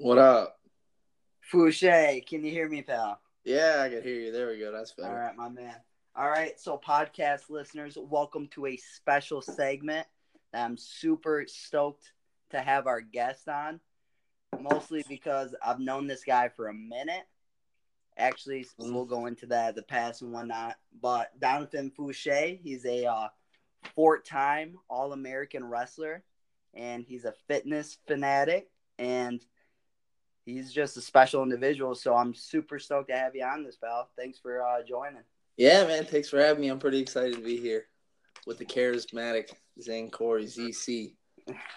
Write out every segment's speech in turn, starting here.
What up? Fouchey, can you hear me, pal? Yeah, I can hear you. There we go. That's better. All right, my man. All right, so podcast listeners, welcome to a special segment I'm super stoked to have our guest on. Mostly because I've known this guy for a minute. Actually, we'll go into that, the past and whatnot. But Donavan Fouchey, he's a uh, four-time All-American wrestler, and he's a fitness fanatic, and he's just a special individual. So I'm super stoked to have you on this, pal. Thanks for uh, joining. Yeah, man. Thanks for having me. I'm pretty excited to be here with the charismatic Zane Corey ZC.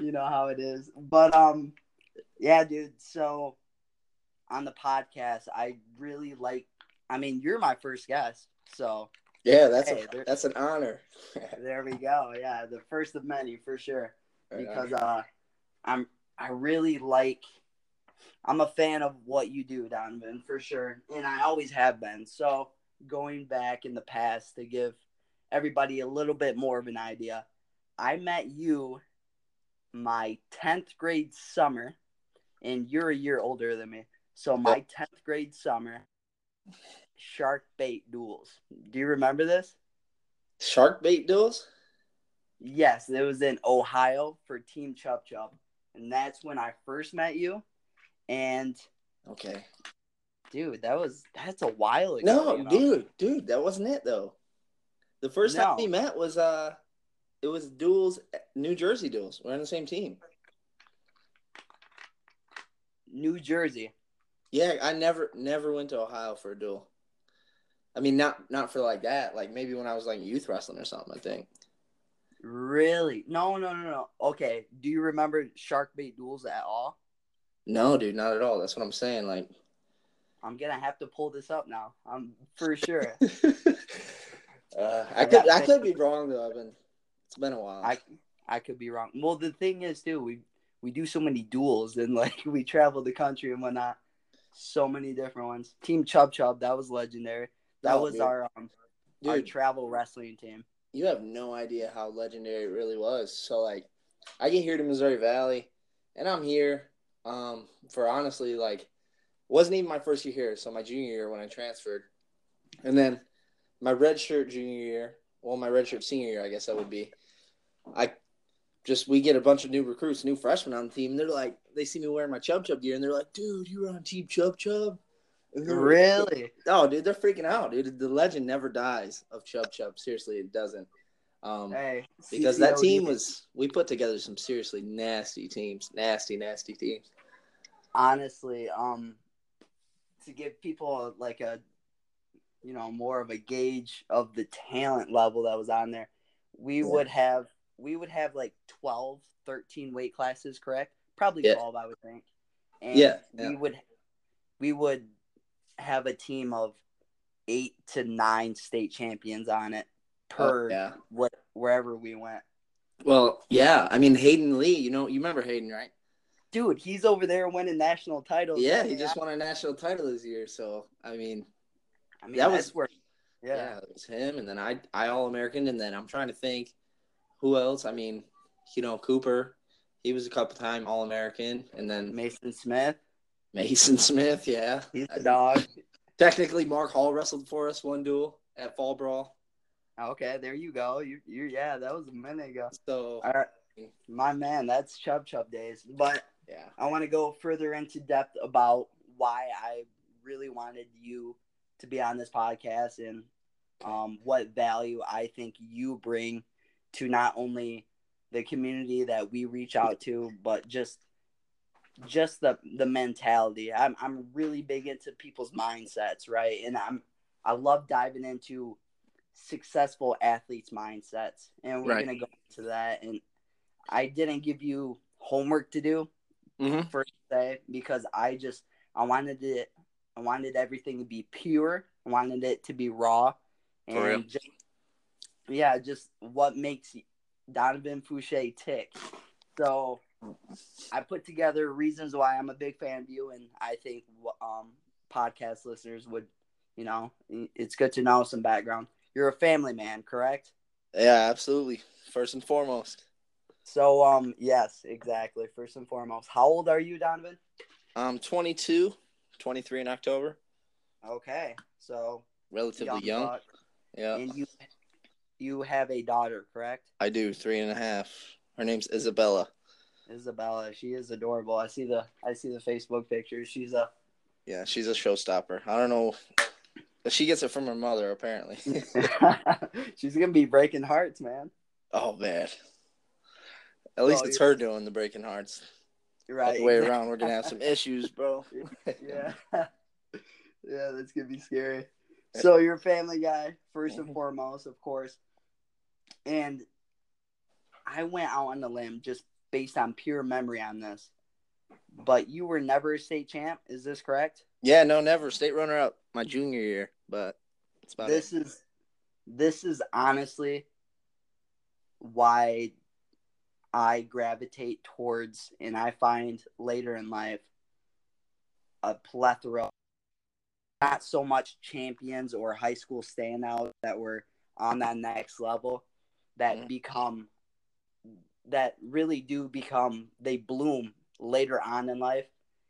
you know how it is. But um, yeah, dude. So on the podcast, I really like. I mean, you're my first guest, so Yeah, that's Hey, a, that's an honor. there we go. Yeah, the first of many for sure. Right because on. uh, I'm I really like. I'm a fan of what you do, Donavan, for sure, and I always have been. So going back in the past to give everybody a little bit more of an idea, I met you my 10th grade summer, and you're a year older than me. So my 10th grade summer, shark bait duels. Do you remember this? Shark bait duels. Yes, it was in Ohio for Team Chub Chub. And that's when I first met you. And Okay. dude, that was that's a while ago. No, you know? dude, dude, that wasn't it though. The first time we met was uh, it was duels, New Jersey duels. We're on the same team. New Jersey. Yeah, I never never went to Ohio for a duel. I mean, not not for like that. Like maybe when I was like youth wrestling or something. I think. Really? No, no, no, no. Okay. Do you remember shark bait duels at all? No, dude, not at all. That's what I'm saying. Like, I'm gonna have to pull this up now. I'm for sure. uh, I could I could be wrong though. I've been it's been a while. I I could be wrong. Well, the thing is, too, we we do so many duels and like we travel the country and whatnot. So many different ones. Team Chub Chub, that was legendary. That Oh, was dude. our um our travel wrestling team. you have no idea how legendary it really was. So like, I get here to Missouri Valley, and I'm here um, for honestly like, wasn't even my first year here. So my junior year when I transferred, and then my red shirt junior year, well my red shirt senior year I guess that would be, I just we get a bunch of new recruits, new freshmen on the team. And they're like, they see me wearing my Chub Chub gear, and they're like, dude, you were on Team Chub Chub. Really? Oh, dude, they're freaking out, dude. The legend never dies of Chub Chub. Seriously, it doesn't. Um, Hey, because that team was, we put together some seriously nasty teams, nasty, nasty teams. honestly um to give people like a you know more of a gauge of the talent level that was on there we Yeah. would have we would have like 12 13 weight classes correct probably Yeah. 12 i would think and Yeah, we would we would have a team of eight to nine state champions on it per Oh, yeah. what wherever we went Well, yeah. I mean, Hayden Lee, you know, you remember Hayden, right? dude he's over there winning national titles Yeah, he just won a national title this year. So, I mean, i mean that was- where yeah, yeah it was him. And then I, I All American. And then I'm trying to think who else. I mean, you know, Cooper, he was a couple time All American. And then mason smith Mason Smith, yeah. he's the dog Technically, Mark Hall wrestled for us one duel at Fall Brawl. Okay, there you go. You, you, yeah, that was a minute ago. So, All right, my man, that's Chub Chub days. But yeah. I want to go further into depth about why I really wanted you to be on this podcast and um, what value I think you bring to not only the community that we reach out to, but just just the the mentality. I'm I'm really big into people's mindsets, right? And I'm I love diving into successful athletes' mindsets, and we're Right. gonna go into that. And I didn't give you homework to do Mm-hmm. per se because I just I wanted it I wanted everything to be pure. I wanted it to be raw. And just, yeah, just what makes Donavan Fouchey tick. So I put together reasons why I'm a big fan of you, and I think um, podcast listeners would, you know, it's good to know some background. You're a family man, correct? Yeah, absolutely. First and foremost. So um yes, exactly. First and foremost, how old are you, Donavan? I'm 22, 23 in October. Okay, so Relatively young. buck. Yeah, and you you have a daughter, correct? I do three and a half. Her name's Isabella. Isabella. She is adorable. I see the I see the Facebook pictures. She's a Yeah, she's a showstopper. I don't know. She gets it from her mother, apparently. she's gonna be breaking hearts, man. oh man. At least Oh, it's you're- her doing the breaking hearts. Right. The way around, we're gonna have some issues, bro. yeah. yeah, that's gonna be scary. So you're a family guy, first and Mhm. foremost, of course. And I went out on the limb just based on pure memory on this. But you were never a state champ, is this correct? Yeah, no, never. State runner up my junior year, but this it. is this is honestly why I gravitate towards and I find later in life a plethora not so much champions or high school standouts that were on that next level that Mhm. become that really do become they bloom later on in life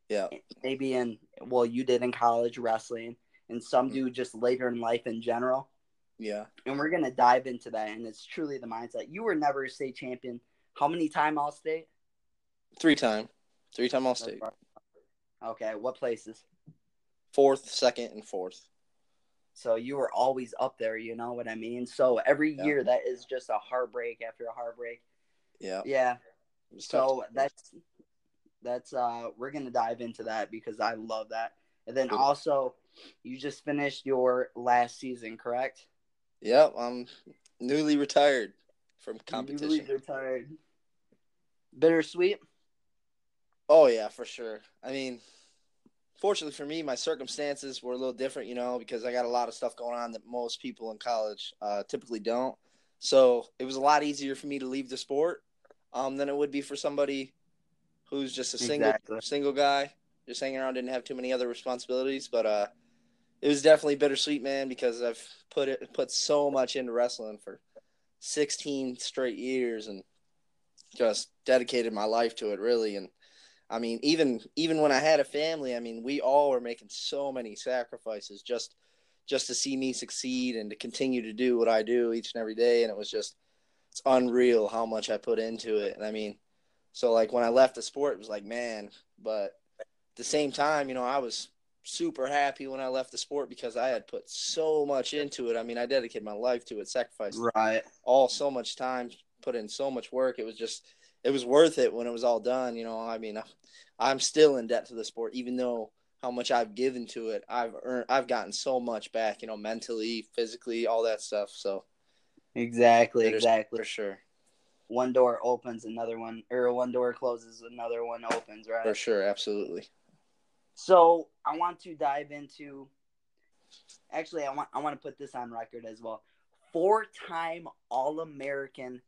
Yeah, maybe in well you did in college wrestling and some Mhm. do just later in life in general yeah. and we're gonna dive into that and it's truly the mindset you were never a state champion how many time all state Three time, three time all state. okay what places Fourth, second, and fourth. so you were always up there you know what i mean so every Yeah. year that is just a heartbreak after a heartbreak Yeah. yeah it was tough so that's that's uh we're gonna dive into that because i love that and then also you just finished your last season correct Yep, I'm newly retired from competition. Newly retired bittersweet Oh yeah, for sure. I mean, fortunately for me, my circumstances were a little different, you know, because I got a lot of stuff going on that most people in college uh, typically don't. So it was a lot easier for me to leave the sport um, than it would be for somebody who's just a single Exactly. single guy, just hanging around, didn't have too many other responsibilities. But uh, it was definitely bittersweet, man, because I've put it put so much into wrestling for 16 straight years and just dedicated my life to it, really, and I mean, even even when I had a family, I mean, we all were making so many sacrifices just just to see me succeed and to continue to do what I do each and every day. And it was just it's unreal how much I put into it. And I mean, so like when I left the sport, it was like, man, but at the same time, you know, I was super happy when I left the sport because I had put so much into it. I mean, I dedicated my life to it, sacrificed right all so much time, put in so much work. It was just, it was worth it when it was all done. You know, I mean, I'm still in debt to the sport, even though how much I've given to it. I've earned, I've gotten so much back. You know, mentally, physically, all that stuff. So exactly exactly for sure, one door opens another one or one door closes another one opens right for sure, absolutely. So i want to dive into actually i want i want to put this on record as well. Four-time all-american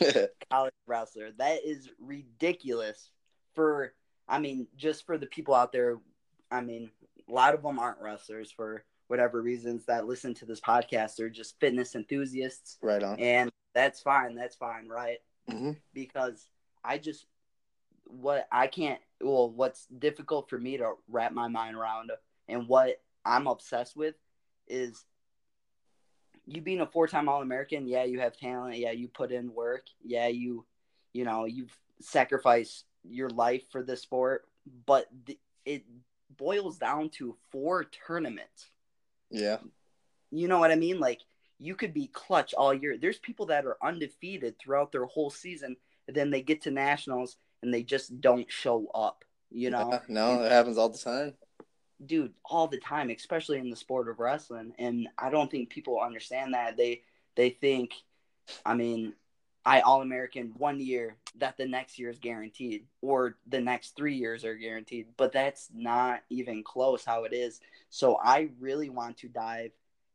college wrestler. That is ridiculous for i mean just for the people out there. I mean a lot of them aren't wrestlers for whatever reasons that listen to this podcast. They're just fitness enthusiasts. Right on. and that's fine. That's fine right? Hmm because I just what I can't well what's difficult for me to wrap my mind around and what I'm obsessed with is you being a four-time all-American, yeah, you have talent, yeah, you put in work, yeah, you you know, you've sacrificed your life for this sport, but th- it boils down to four tournaments. Yeah, You know what I mean? Like you could be clutch all year. There's people that are undefeated throughout their whole season, and then they get to nationals and they just don't show up. You know, no, it happens all the time. dude, all the time, especially in the sport of wrestling. And I don't think people understand that. They they think, I mean, I All American one year that the next year is guaranteed, or the next three years are guaranteed. But that's not even close how it is. So I really want to dive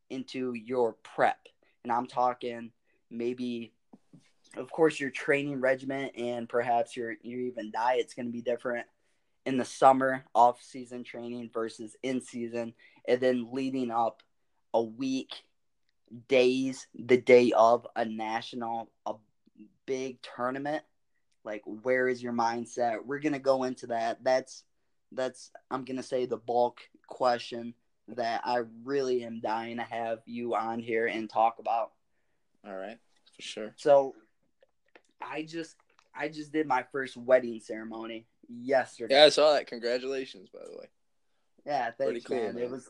into your prep, and I'm talking maybe. Of course, your training regimen and perhaps your your even diet's going to be different in the summer off season training versus in season and then leading up a week days the day of a national a big tournament, like where is your mindset? We're gonna go into that. That's that's I'm gonna say the bulk question that I really am dying to have you on here and talk about. All right, for sure. So I just I just did my first wedding ceremony yesterday. Yeah, I saw that. Congratulations, by the way. Yeah, thanks, cool, man. man. It was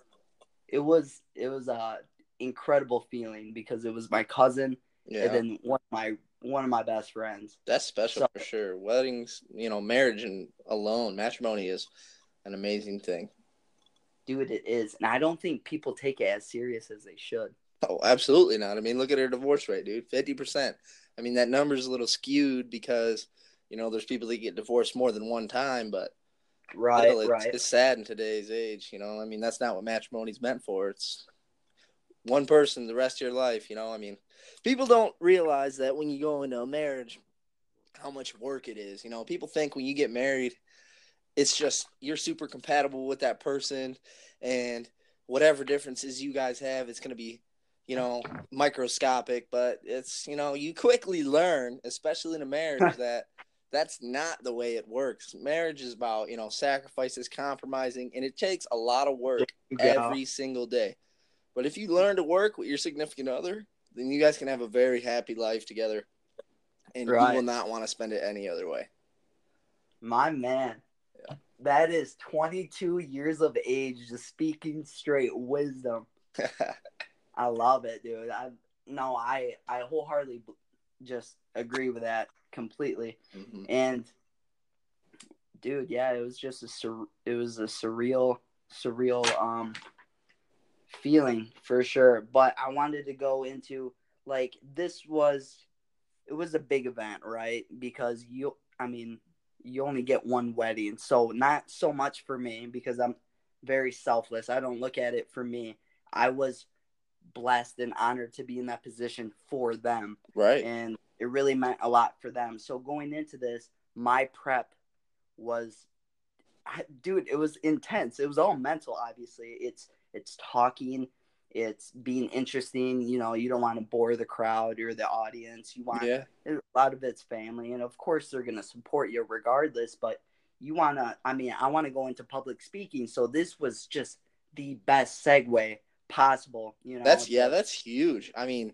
it was it was a incredible feeling because it was my cousin Yeah, and then one of my one of my best friends. that's special So- for sure. Weddings, you know, marriage and alone, matrimony is an amazing thing. Do Dude, it is. And I don't think people take it as serious as they should. Oh, absolutely not. I mean, look at her divorce rate, dude. Fifty percent. I mean, that number's a little skewed because you know there's people that get divorced more than one time, but Right, it's, right. it's sad in today's age. You know, I mean, that's not what matrimony's meant for. It's one person the rest of your life. You know, I mean, people don't realize that when you go into a marriage, how much work it is. You know, people think when you get married, it's just you're super compatible with that person, and whatever differences you guys have, it's going to be, you know, microscopic. But it's you know, you quickly learn, especially in a marriage, that that's not the way it works. Marriage is about you know sacrifices, compromising, and it takes a lot of work every single day. But if you learn to work with your significant other, then you guys can have a very happy life together, and Right. you will not want to spend it any other way. My man. Yeah. That is 22 years of age just speaking straight wisdom. I love it, dude. I no, I I wholeheartedly just agree with that completely. Mhm. And dude, yeah, it was just a sur- it was a surreal surreal um feeling for sure. But I wanted to go into like this was it was a big event, right? Because you I mean, you only get one wedding. So not so much for me because I'm very selfless. I don't look at it for me. I was blessed and honored to be in that position for them Right. and it really meant a lot for them. So going into this, my prep was, I- dude, it was intense. It was all mental. Obviously, it's it's talking, it's being interesting. You know, you don't want to bore the crowd or the audience. You want Yeah. a lot of it's family, and of course they're gonna support you regardless. But you wanna, I mean, I want to go into public speaking, so this was just the best segue possible. You know, That's yeah, that's huge. I mean,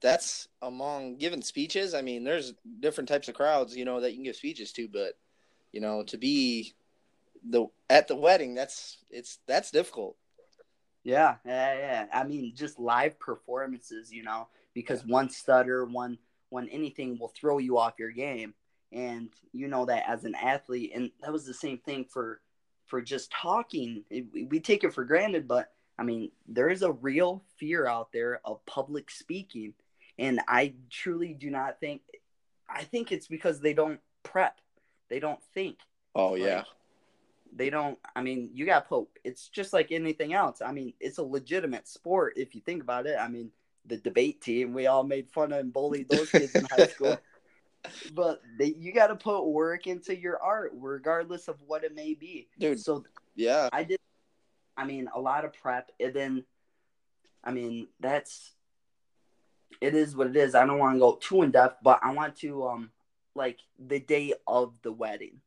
that's among giving speeches. I mean, there's different types of crowds, you know, that you can give speeches to, but you know, to be the at the wedding, that's it's that's difficult. Yeah, yeah, yeah. I mean, just live performances, you know, because one stutter, one one anything will throw you off your game, and you know that as an athlete, and that was the same thing for for just talking. It, we take it for granted, but I mean, there is a real fear out there of public speaking, and I truly do not think. I think it's because they don't prep, they don't think. Oh Like, yeah. they don't i mean you got pope. It's just like anything else. I mean it's a legitimate sport if you think about it. I mean the debate team we all made fun of and bullied those kids in high school. But they, you got to put work into your art regardless of what it may be. Dude, so yeah. i did i mean a lot of prep and then i mean that's it is what it is. I don't want to go too in depth but i want to um like the day of the wedding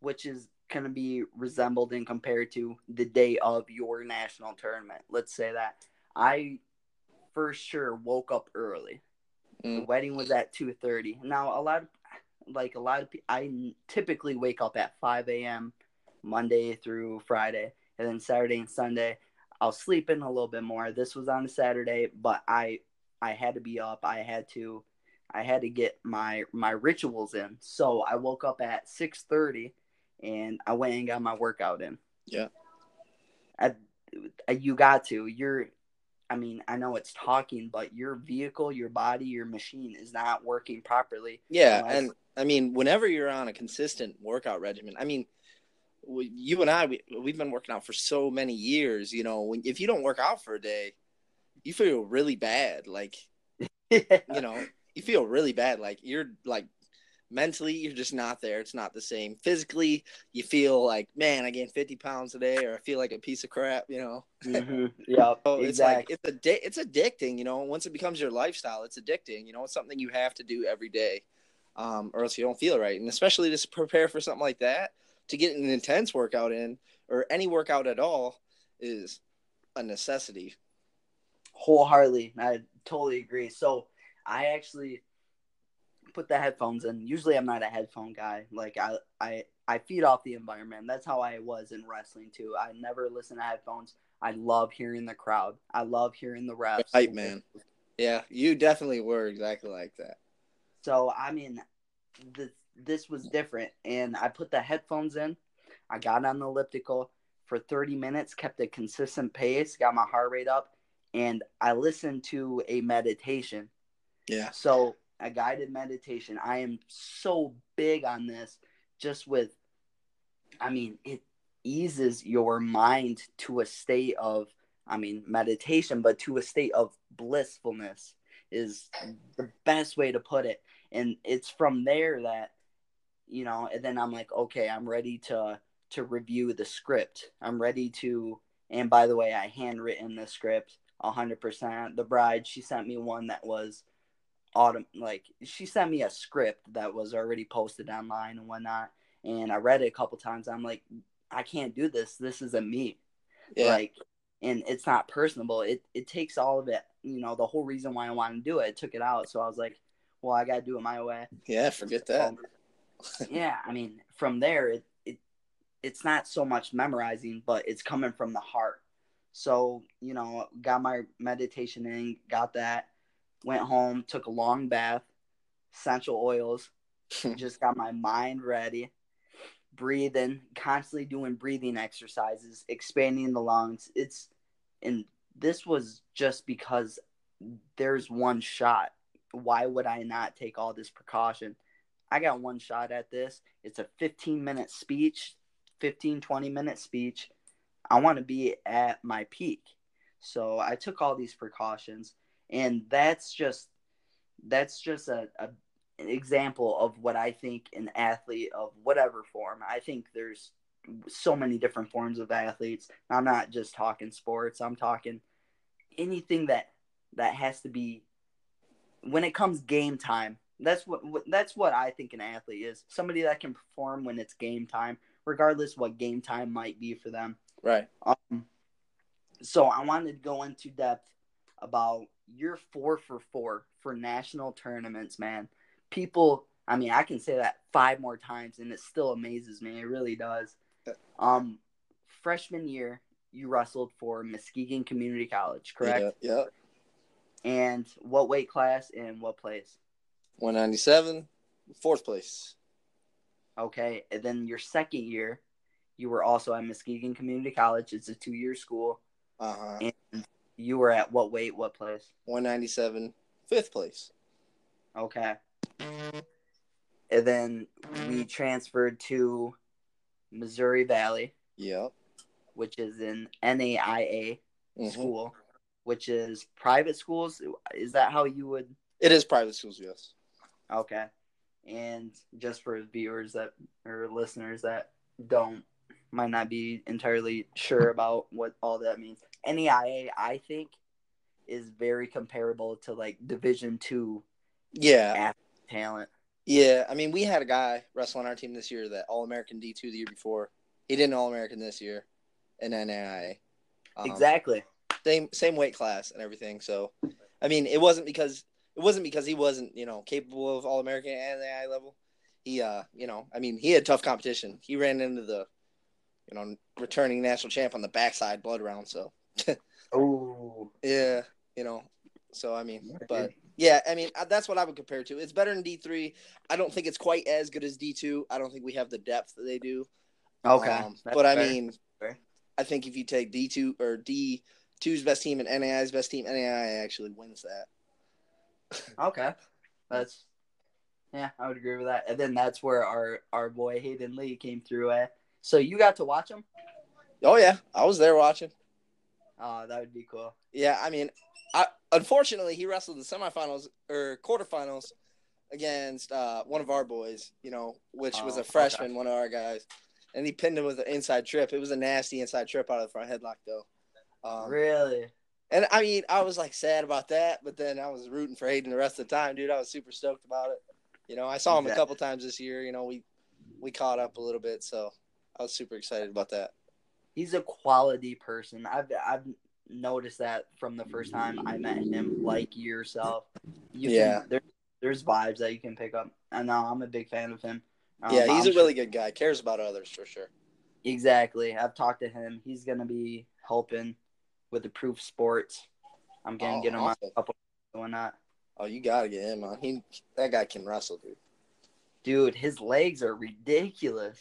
which is going to be resembled and compared to the day of your national tournament. Let's say that. I for sure woke up early. The Mm. wedding was at 2.30 now a lot of like a lot of people i typically wake up at 5 a.m monday through friday and then saturday and sunday i'll sleep in a little bit more. This was on a saturday but i i had to be up. I had to i had to get my my rituals in. So i woke up at 6.30 and i went and got my workout in. Yeah. I, you got to. You're I mean, I know it's talking, but your vehicle, your body, your machine is not working properly. Yeah, Unless- and I mean, whenever you're on a consistent workout regimen, I mean, you and I, we, we've been working out for so many years. You know, when, if you don't work out for a day, you feel really bad. Like, you know, you feel really bad. Like you're like mentally you're just not there. It's not the same. Physically, you feel like, man, I gained 50 pounds today, or I feel like a piece of crap, you know. Mm-hmm. Yeah, So it's like exactly. it's addi- it's addicting, you know. Once it becomes your lifestyle, it's addicting. You know, it's something you have to do every day, um, or else you don't feel right. And especially to prepare for something like that, to get an intense workout in, or any workout at all, is a necessity. wholeheartedly. I totally agree. So I actually put the headphones in. Usually I'm not a headphone guy. Like I I I feed off the environment. That's how I was in wrestling too. I never listen to headphones. I love hearing the crowd. I love hearing the refs. Hype man. Yeah, you definitely were exactly like that. So I mean, this this was different, and I put the headphones in. I got on the elliptical for 30 minutes, kept a consistent pace, got my heart rate up, and I listened to a meditation. Yeah. So a guided meditation. I am so big on this, just with, I mean, it eases your mind to a state of, I mean, meditation, but to a state of blissfulness is the best way to put it. And it's from there that, you know, and then I'm like, okay, I'm ready to to review the script. I'm ready to, and by the way, I handwritten the script 100%. The bride, she sent me one that was autumn like she sent me a script that was already posted online and whatnot and i read it a couple times i'm like i can't do this this isn't me Yeah. like and it's not personable it it takes all of it you know the whole reason why i wanted to do it, took it out so i was like well i gotta do it my way yeah. Forget that. yeah i mean from there it, it it's not so much memorizing but it's coming from the heart. So you know got my meditation in got that went home took a long bath essential oils just got my mind ready breathing constantly doing breathing exercises expanding the lungs. It's and this was just because there's one shot. Why would i not take all this precaution i got one shot at this it's a 15 minute speech 15 20 minute speech i want to be at my peak so i took all these precautions and that's just that's just a, a an example of what I think an athlete of whatever form. I think there's so many different forms of athletes. I'm not just talking sports. I'm talking anything that that has to be when it comes game time. That's what, that's what I think an athlete is. Somebody that can perform when it's game time, regardless what game time might be for them. Right. Um, so I wanted to go into depth about your four for four for national tournaments, man. People, I mean, I can say that five more times and it still amazes me. It really does. Um, freshman year, you wrestled for Muskegon Community College, correct? Yeah. yeah. And what weight class and what place? 197, fourth place. Okay. And then your second year, you were also at Muskegon Community College. It's a two year school. Uh huh. And you were at what weight, what place? 197, fifth place. Okay. And then we transferred to Missouri Valley, Yep. which is an NAIA Mhm. school, which is private schools. Is that how you would? It is private schools, yes. Okay. And just for viewers that or listeners that don't might not be entirely sure about what all that means. NAIA, I think, is very comparable to like Division two Yeah. talent. Yeah. I mean, we had a guy wrestle on our team this year that All American D2 the year before. He didn't All American this year in NAIA. Um, exactly. Same same weight class and everything. So, I mean, it wasn't because it wasn't because he wasn't you know capable of All American at NAIA level. He uh you know I mean he had tough competition. He ran into the you know returning national champ on the backside blood round. So Oh. yeah, you know. So I mean, but yeah, I mean uh, that's what I would compare it to. It's better than D three. I don't think it's quite as good as D two. I don't think we have the depth that they do. Okay. Um, but I fair. mean, Fair. I think if you take D two or D 2's best team and NAI's best team, NAI actually wins that. Okay. That's yeah, I would agree with that. And then that's where our our boy Hayden Lee came through at. So you got to watch him? Oh yeah, I was there watching. Oh, that would be cool. Yeah, I mean, I unfortunately he wrestled the semifinals or quarterfinals against uh, one of our boys, you know, which was Oh, a freshman, one of our guys, and he pinned him with an inside trip. It was a nasty inside trip out of the front headlock, though. Um, really? And I mean, I was like sad about that, but then I was rooting for Hayden the rest of the time, dude. I was super stoked about it. You know, I saw him a couple times this year. You know, we we caught up a little bit, so I was super excited about that. He's a quality person. I've I've noticed that from the first time I met him, like yourself. You Yeah. Can, there, there's vibes that you can pick up. And now I'm a big fan of him. Um, yeah, he's I'm a really good guy. Cares about others for sure. Exactly. I've talked to him. He's gonna be helping with the proof sports. I'm gonna Oh, get him oh, on awesome. a couple doing that. Oh, you gotta get him on. He that guy can wrestle, dude. Dude, his legs are ridiculous.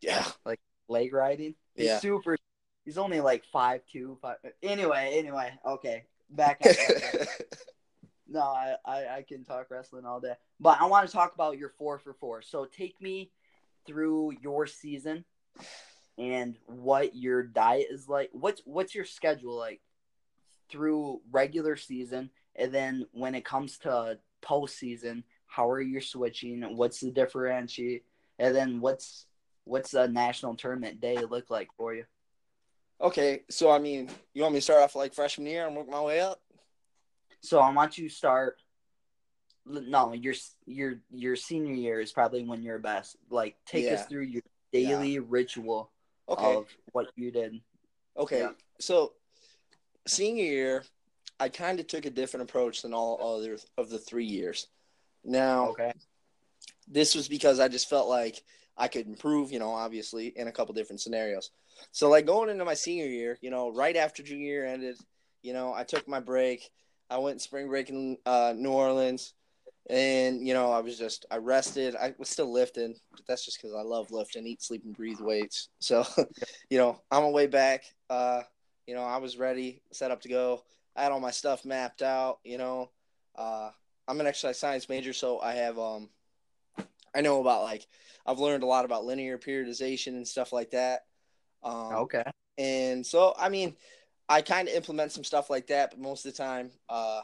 Yeah, Like Leg riding. He's Yeah. super he's only like five two, five anyway, anyway, okay. Back. No, I, I, I can talk wrestling all day. But I want to talk about your four for four. So take me through your season and what your diet is like. What's what's your schedule like through regular season and then when it comes to postseason, how are you switching? What's the differentiate? And then what's what's a national tournament day look like for you? okay, so I mean, you want me to start off like freshman year and work my way up? So I want you to start. No, your your your senior year is probably when you're best. Like, take us through your daily ritual Okay, of what you did. okay. yeah. So senior year, I kind of took a different approach than all other of the three years. Now, Okay. this was because I just felt like I could improve, you know, obviously in a couple different scenarios. So like going into my senior year, you know, right after junior year ended, you know, I took my break. I went spring break in uh, New Orleans, and you know, I was just I rested. I was still lifting, but that's just because I love lifting, eat, sleep, and breathe weights. So, you know, I'm on my way back, uh, you know, I was ready, set up to go. I had all my stuff mapped out. You know, uh, I'm an exercise science major, so I have um, I know about like I've learned a lot about linear periodization and stuff like that. Um, Okay. and so, I mean, I kind of implement some stuff like that, but most of the time, uh,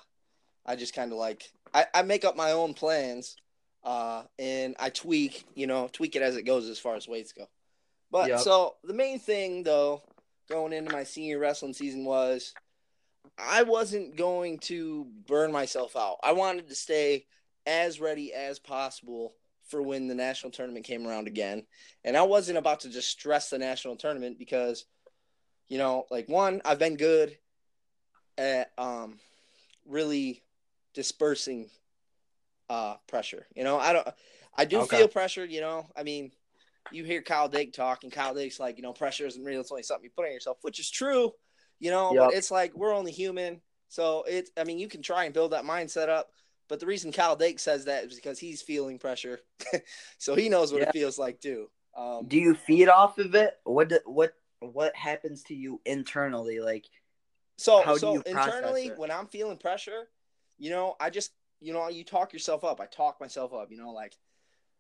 I just kind of like I, I make up my own plans, uh, and I tweak, you know, tweak it as it goes as far as weights go. But Yep. so the main thing though, going into my senior wrestling season was I wasn't going to burn myself out. I wanted to stay as ready as possible for when the national tournament came around again. And I wasn't about to just stress the national tournament because, you know, like one, I've been good at um really dispersing uh pressure. You know, I don't I do Okay. feel pressure, you know. I mean, you hear Kyle Dake talk and Kyle Dake's like, you know, pressure isn't real, it's only something you put on yourself, which is true, you know, Yep. but it's like we're only human. So it's I mean, you can try and build that mindset up, but the reason Kyle Dake says that is because he's feeling pressure. so he knows what Yeah. it feels like too. Um Do you feed off of it? What do, what what happens to you internally? Like, So, How do so you internally, it? when I'm feeling pressure, you know, I just, you know, you talk yourself up. I talk myself up. You know, like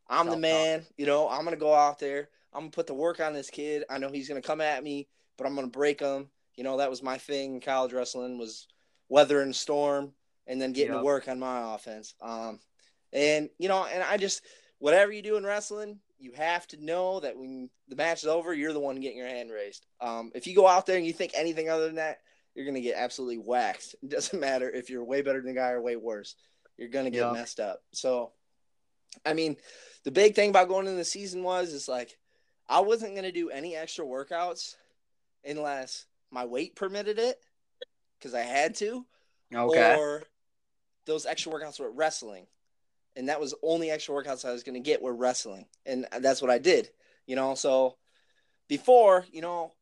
I'm the Self-talk. man. You know, I'm gonna go out there. I'm gonna put the work on this kid. I know he's gonna come at me, but I'm gonna break him. You know, that was my thing in college wrestling was weathering the storm and then getting Yep. to work on my offense. Um, and you know, and I just whatever you do in wrestling, you have to know that when the match is over, you're the one getting your hand raised. Um, if you go out there and you think anything other than that, you're gonna get absolutely waxed. It doesn't matter if you're way better than the guy or way worse. You're gonna get Yeah. messed up. So, I mean, the big thing about going into the season was is like I wasn't gonna do any extra workouts unless my weight permitted it, because I had to okay, or those extra workouts were wrestling. And that was the only extra workouts I was going to get were wrestling. And that's what I did, you know. So before, you know,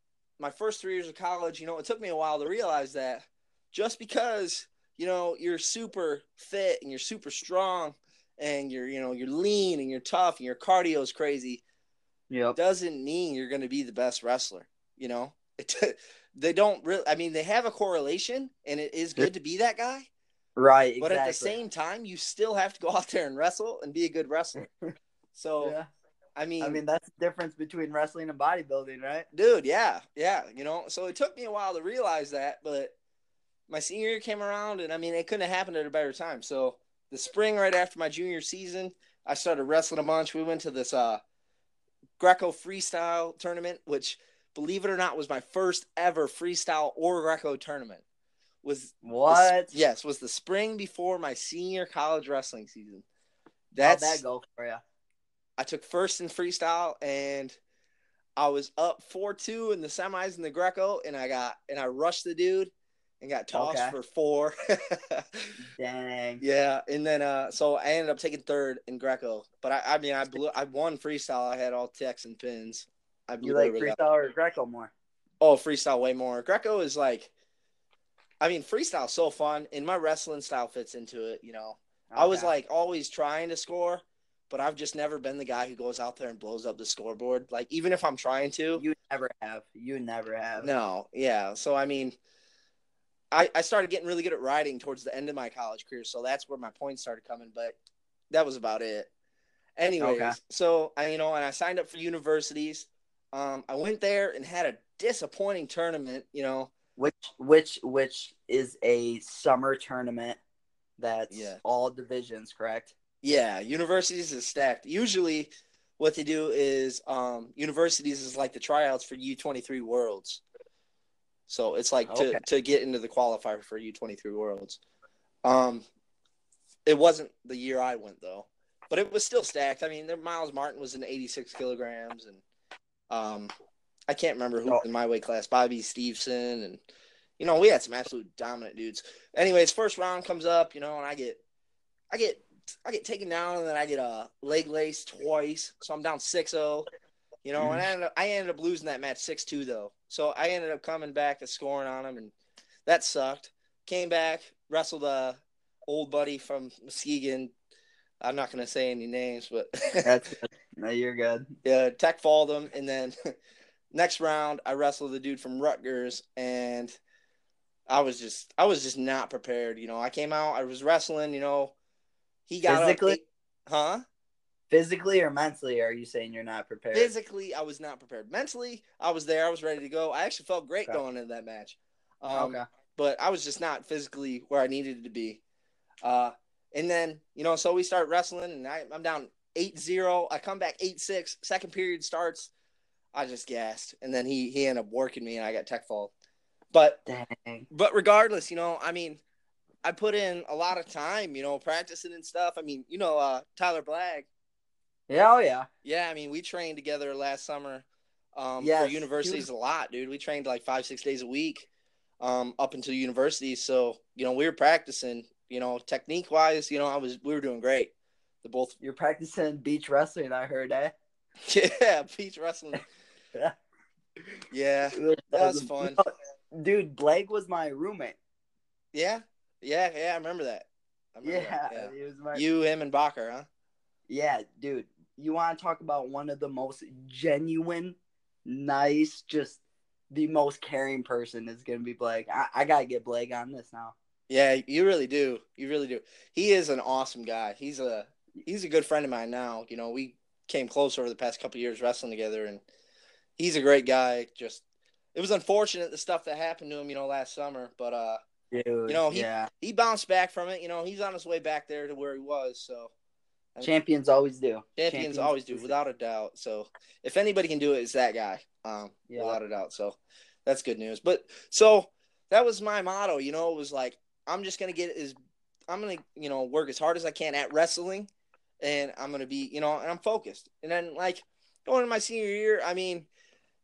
my first three years of college, you know, it took me a while to realize that just because, you know, you're super fit and you're super strong and you're, you know, you're lean and you're tough and your cardio is crazy yep, doesn't mean you're going to be the best wrestler. You know, it, they don't really. I mean, they have a correlation, and it is good to be that guy. right. But at the same time, you still have to go out there and wrestle and be a good wrestler. So, yeah. I mean, I mean, that's the difference between wrestling and bodybuilding, right? dude, yeah, yeah, you know. So it took me a while to realize that, but my senior year came around, and I mean, it couldn't have happened at a better time. So the spring right after my junior season, I started wrestling a bunch. We went to this uh, Greco freestyle tournament, which, believe it or not, was my first ever freestyle or Greco tournament. Was what? The, yes, was the spring before my senior college wrestling season. That's How'd that go for you? I took first in freestyle and I was up four two in the semis in the Greco, and I got and I rushed the dude and got tossed okay. for four. Dang. Yeah, and then uh, so I ended up taking third in Greco, but I, I mean I blew I won freestyle. I had all techs and pins. I blew you like freestyle or Greco more? Oh, freestyle way more. Greco is like, I mean, freestyle so fun, and my wrestling style fits into it. You know, okay. I was like always trying to score, but I've just never been the guy who goes out there and blows up the scoreboard. Like even if I'm trying to, you never have. You never have. No, yeah. So I mean, I I started getting really good at riding towards the end of my college career, so that's where my points started coming. But that was about it. Anyways, okay. so I you know, and I signed up for universities. Um, I went there and had a disappointing tournament. You know, which which which is a summer tournament that's yeah. all divisions, correct? Yeah, universities is stacked. Usually, what they do is um, universities is like the tryouts for U twenty three worlds. So it's like okay. to to get into the qualifier for U twenty three worlds. Um, it wasn't the year I went though, but it was still stacked. I mean, there, Miles Martin was in eighty six kilograms, and um, I can't remember who oh. in my weight class, Bobby Steveson, and you know we had some absolute dominant dudes. Anyways, first round comes up, you know, and I get I get I get taken down and then I get a leg lace twice, so I'm down 6-0. You know, mm. and I ended, up, I ended up losing that match 6-2 though. So I ended up coming back and scoring on him, and that sucked. Came back, wrestled a old buddy from Muskegon. I'm not gonna say any names, but that's good. no, you're good. Yeah, tech followed him, and then next round I wrestled the dude from Rutgers, and I was just I was just not prepared. You know, I came out, I was wrestling. You know, he got physically, up, huh? Physically or mentally, are you saying you're not prepared? Physically, I was not prepared. Mentally, I was there. I was ready to go. I actually felt great okay. going into that match. Um, okay. But I was just not physically where I needed to be. Uh, and then, you know, so we start wrestling, and I, I'm down 8 0. I come back 8 6. Second period starts. I just gassed. And then he, he ended up working me, and I got tech fall. But, Dang. but regardless, you know, I mean, I put in a lot of time, you know, practicing and stuff. I mean, you know, uh, Tyler Blagg. Yeah, oh yeah. Yeah, I mean, we trained together last summer um, yes, for universities was... a lot, dude. We trained like five, six days a week um, up until university. So, you know, we were practicing, you know, technique wise, you know, I was, we were doing great. The both. You're practicing beach wrestling, I heard, eh? yeah, beach wrestling. yeah. Yeah, that was fun. Dude, Blake was my roommate. Yeah, yeah, yeah, I remember that. I remember yeah, that. yeah. My... you, him, and Bacher, huh? Yeah, dude. You want to talk about one of the most genuine, nice, just the most caring person is going to be Blake. I, I got to get Blake on this now. Yeah, you really do. You really do. He is an awesome guy. He's a he's a good friend of mine now. You know, we came close over the past couple years wrestling together, and he's a great guy. Just it was unfortunate the stuff that happened to him, you know, last summer, but uh, Dude, you know, he yeah. he bounced back from it. You know, he's on his way back there to where he was. So champions always do. Champions, champions always do, without a doubt. So if anybody can do it, it's that guy. Um, yeah. without a doubt. So that's good news. But so that was my motto. You know, it was like I'm just gonna get as I'm gonna you know work as hard as I can at wrestling, and I'm gonna be you know and I'm focused. And then like going into my senior year, I mean.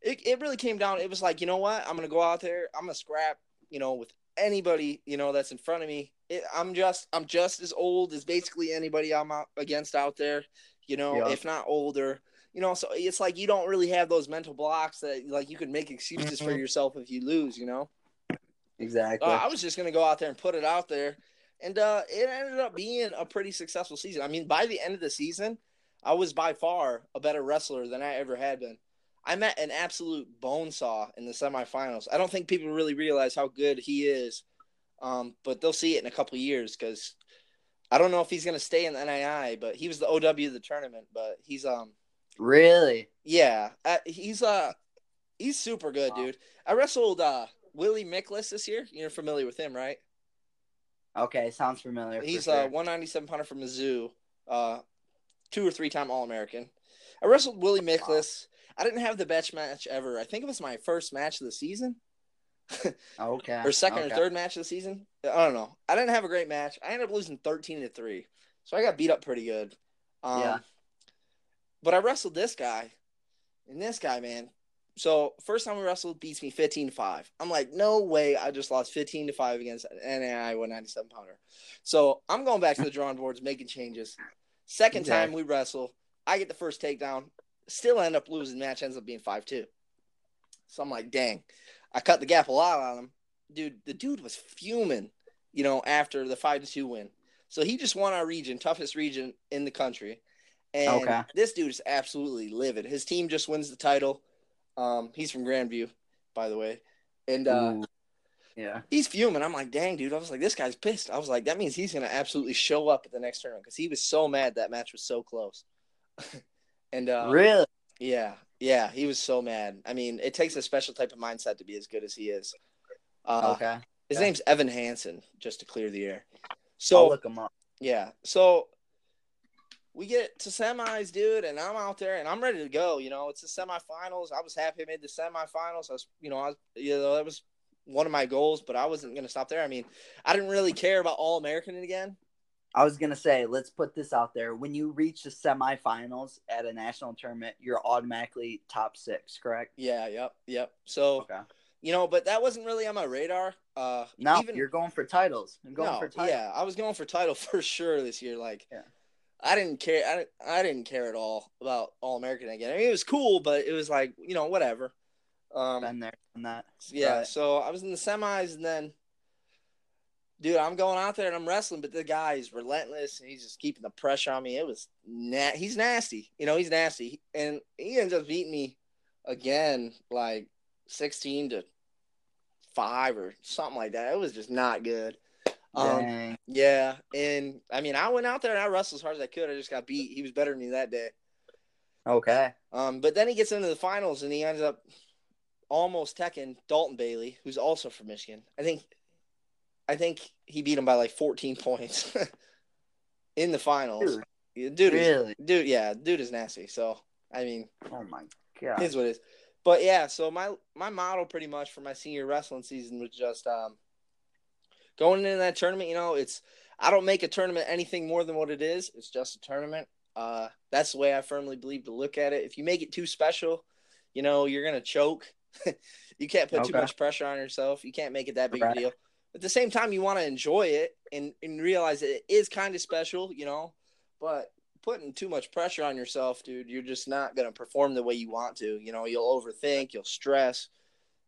It, it really came down. It was like, you know what? I'm gonna go out there. I'm gonna scrap, you know, with anybody you know that's in front of me. It, I'm just I'm just as old as basically anybody I'm out against out there. You know, yeah. if not older. You know, so it's like you don't really have those mental blocks that like you can make excuses for mm-hmm. yourself if you lose. You know. Exactly. Uh, I was just gonna go out there and put it out there, and uh, it ended up being a pretty successful season. I mean, by the end of the season, I was by far a better wrestler than I ever had been. I met an absolute bonesaw in the semifinals. I don't think people really realize how good he is, um, but they'll see it in a couple years because I don't know if he's going to stay in the NAI, but he was the OW of the tournament. But he's um really yeah uh, he's uh he's super good, dude. I wrestled uh Willie Miklus this year. You're familiar with him, right? Okay, sounds familiar. He's a sure. 197 pounder from Mizzou, uh, two or three time All American. I wrestled Willie Miklus. I didn't have the best match ever. I think it was my first match of the season, okay. or second okay. or third match of the season. I don't know. I didn't have a great match. I ended up losing 13 to three, so I got beat up pretty good. Um, Yeah. But I wrestled this guy, and this guy, man. So first time we wrestled beats me 15 to 5. I'm like, no way I just lost 15 to 5 against an NAI 197 pounder. So I'm going back to the drawing boards, making changes. Second time we wrestle, I get the first takedown, still end up losing. Match ends up being 5 2. So I'm like, dang. I cut the gap a lot on him. Dude, the dude was fuming, you know, after the 5 to 2 win. So he just won our region, toughest region in the country. And Okay. this dude is absolutely livid. His team just wins the title. Um, he's from Grandview, by the way. And uh, Ooh. Yeah. he's fuming. I'm like, dang, dude. I was like, this guy's pissed. I was like, that means he's gonna absolutely show up at the next tournament because he was so mad that match was so close. and uh, really? yeah, yeah, he was so mad. I mean, it takes a special type of mindset to be as good as he is. Uh, okay. His yeah. name's Evan Hansen, just to clear the air. I'll So look him up. yeah, so we get to semis, dude, and I'm out there and I'm ready to go. You know, it's the semifinals. I was happy I made the semifinals. I was, you know, I was, you know, that was one of my goals, but I wasn't going to stop there. I mean, I didn't really care about All American again. I was gonna say, let's put this out there. When you reach the semifinals at a national tournament, you're automatically top six, correct? Yeah, yep, yep. So Okay. you know, but that wasn't really on my radar. Uh, Now even you're going for titles. You're going no, for titles. yeah, I was going for title for sure this year. Like, Yeah. I didn't care. I didn't, I didn't care at all about All American again. I mean, it was cool, but it was like you know whatever. Um, Been there and that. yeah. Right. So I was in the semis, and then, dude, I'm going out there and I'm wrestling, but the guy is relentless, and he's just keeping the pressure on me. It was na- he's nasty. You know, he's nasty, and he ends up beating me again, like sixteen to five or something like that. It was just not good. Um, yeah, and I mean, I went out there and I wrestled as hard as I could. I just got beat. He was better than me that day. Okay. Um, but then he gets into the finals and he ends up almost teching Dalton Bailey, who's also from Michigan. I think, I think he beat him by like 14 points in the finals. Dude, dude, is- dude, yeah, dude is nasty. So I mean, Oh my god. is what it is. But yeah, so my my model pretty much for my senior wrestling season was just um going into that tournament. You know, it's I don't make a tournament anything more than what it is. It's just a tournament. Uh, that's the way I firmly believe to look at it. If you make it too special, you know, you're gonna choke. you can't put too much pressure on yourself. You can't make it that big Right. a deal. At the same time, you want to enjoy it and, and realize that it is kind of special, you know. But putting too much pressure on yourself, dude, you're just not gonna perform the way you want to. You know, you'll overthink, you'll stress,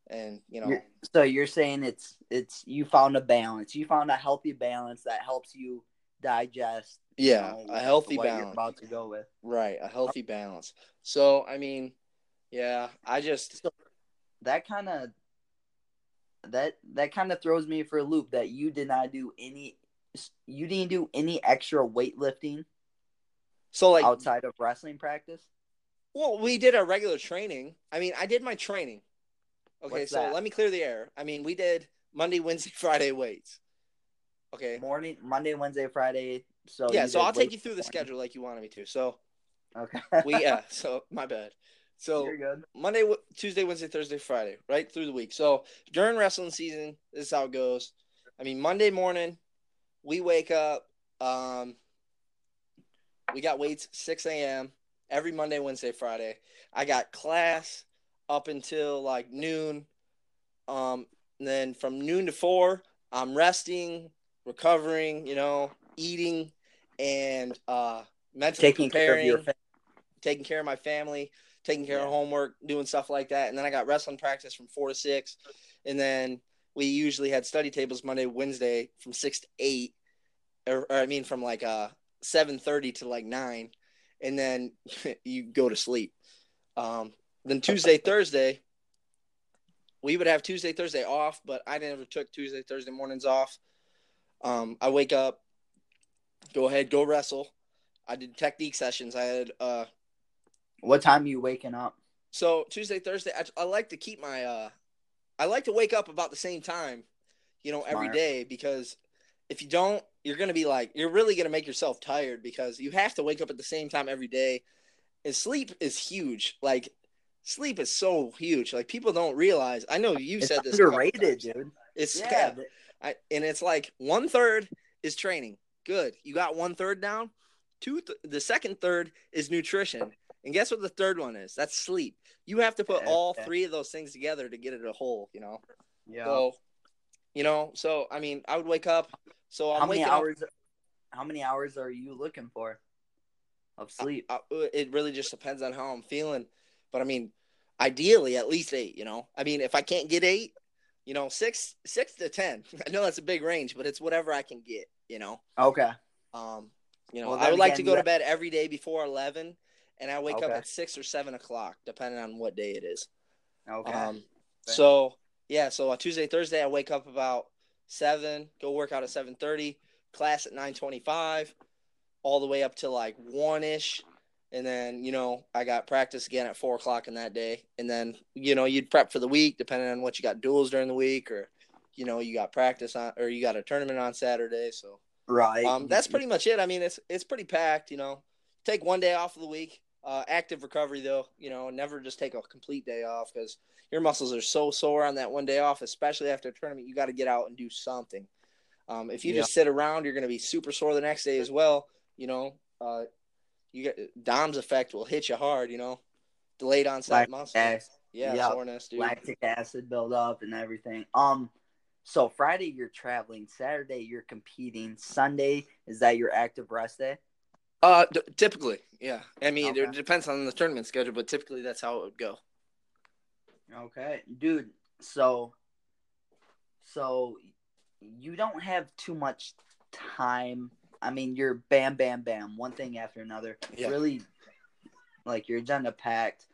and you know, You're- so you're saying it's it's you found a balance. You found a healthy balance that helps you digest. you yeah, know, a healthy balance, about to go with. right? A healthy uh-huh. balance. So, I mean, yeah, I just That kind of that that kind of throws me for a loop. That you did not do any. You didn't do any extra weightlifting so like, outside of wrestling practice. well, we did our regular training. I mean, I did my training. Okay, What's so that? let me clear the air. I mean, we did Monday, Wednesday, Friday weights. Okay. Morning, Monday, Wednesday, Friday. So yeah, so I'll take you through the schedule like you wanted me to. So Okay. we yeah, so my bad. So. Monday, Tuesday, Wednesday, Thursday, Friday, right through the week. So during wrestling season, this is how it goes. I mean, Monday morning, we wake up. Um, we got weights 6 a.m. every Monday, Wednesday, Friday. I got class up until like noon. Um, and then from noon to four, I'm resting, recovering, you know, eating, and uh, mentally Taking care of preparing your family. taking care of my family, taking care of homework, doing stuff like that. And then I got wrestling practice from four to six. And then we usually had study tables Monday, Wednesday from six to eight. Or, or I mean from like uh seven thirty to like nine. And then you go to sleep. Um then Tuesday, Thursday, we would have Tuesday, Thursday off, but I never took Tuesday, Thursday mornings off. Um, I wake up, go ahead, go wrestle. I did technique sessions. I had uh What time are you waking up? so Tuesday, Thursday, I, I like to keep my uh I like to wake up about the same time, you know, every Smart. day because if you don't, you're gonna be like you're really gonna make yourself tired because you have to wake up at the same time every day. And sleep is huge. Like sleep is so huge. Like people don't realize. I know you said this. underrated, dude. It's Yeah, yeah, I, and it's like one third is training. Good, you got one third down. Two, th- the second third is nutrition, and guess what the third one is? That's sleep. You have to put all three of those things together to get it a whole. You know. yeah. So, you know, so I mean, I would wake up. So I'm how many waking up- hours? How many hours are you looking for of sleep? uh, it really just depends on how I'm feeling. But I mean, ideally at least eight. You know, I mean, if I can't get eight, you know, six, six to ten. I know that's a big range, but it's whatever I can get. You know, okay. um, you know, Well, I would like to go to bed every day before eleven, and I wake up at six or seven o'clock, depending on what day it is. Okay. Um, so yeah, so on Tuesday, Thursday, I wake up about seven, go work out at seven thirty, class at nine twenty five, all the way up to like one ish, and then you know I got practice again at four o'clock in that day, and then you know you'd prep for the week depending on what you got duels during the week or you know you got practice on or you got a tournament on Saturday, so right. um, that's pretty much it. I mean, it's it's pretty packed. You know, take one day off of the week. Uh, active recovery though, you know, never just take a complete day off because your muscles are so sore on that one day off, especially after a tournament. You got to get out and do something. Um, if you Yeah. just sit around, you're going to be super sore the next day as well. You know, uh, you get DOMS effect will hit you hard. You know, delayed onset Lactic muscle. acid. Yeah, Yep. soreness, dude. lactic acid buildup and everything. Um, so Friday you're traveling, Saturday you're competing, Sunday is that your active rest day? Uh, d- typically, yeah. I mean, it depends on the tournament schedule, but typically that's how it would go. Okay, dude. So, so you don't have too much time. I mean, you're bam, bam, bam, one thing after another. Yeah. Really, like your agenda packed.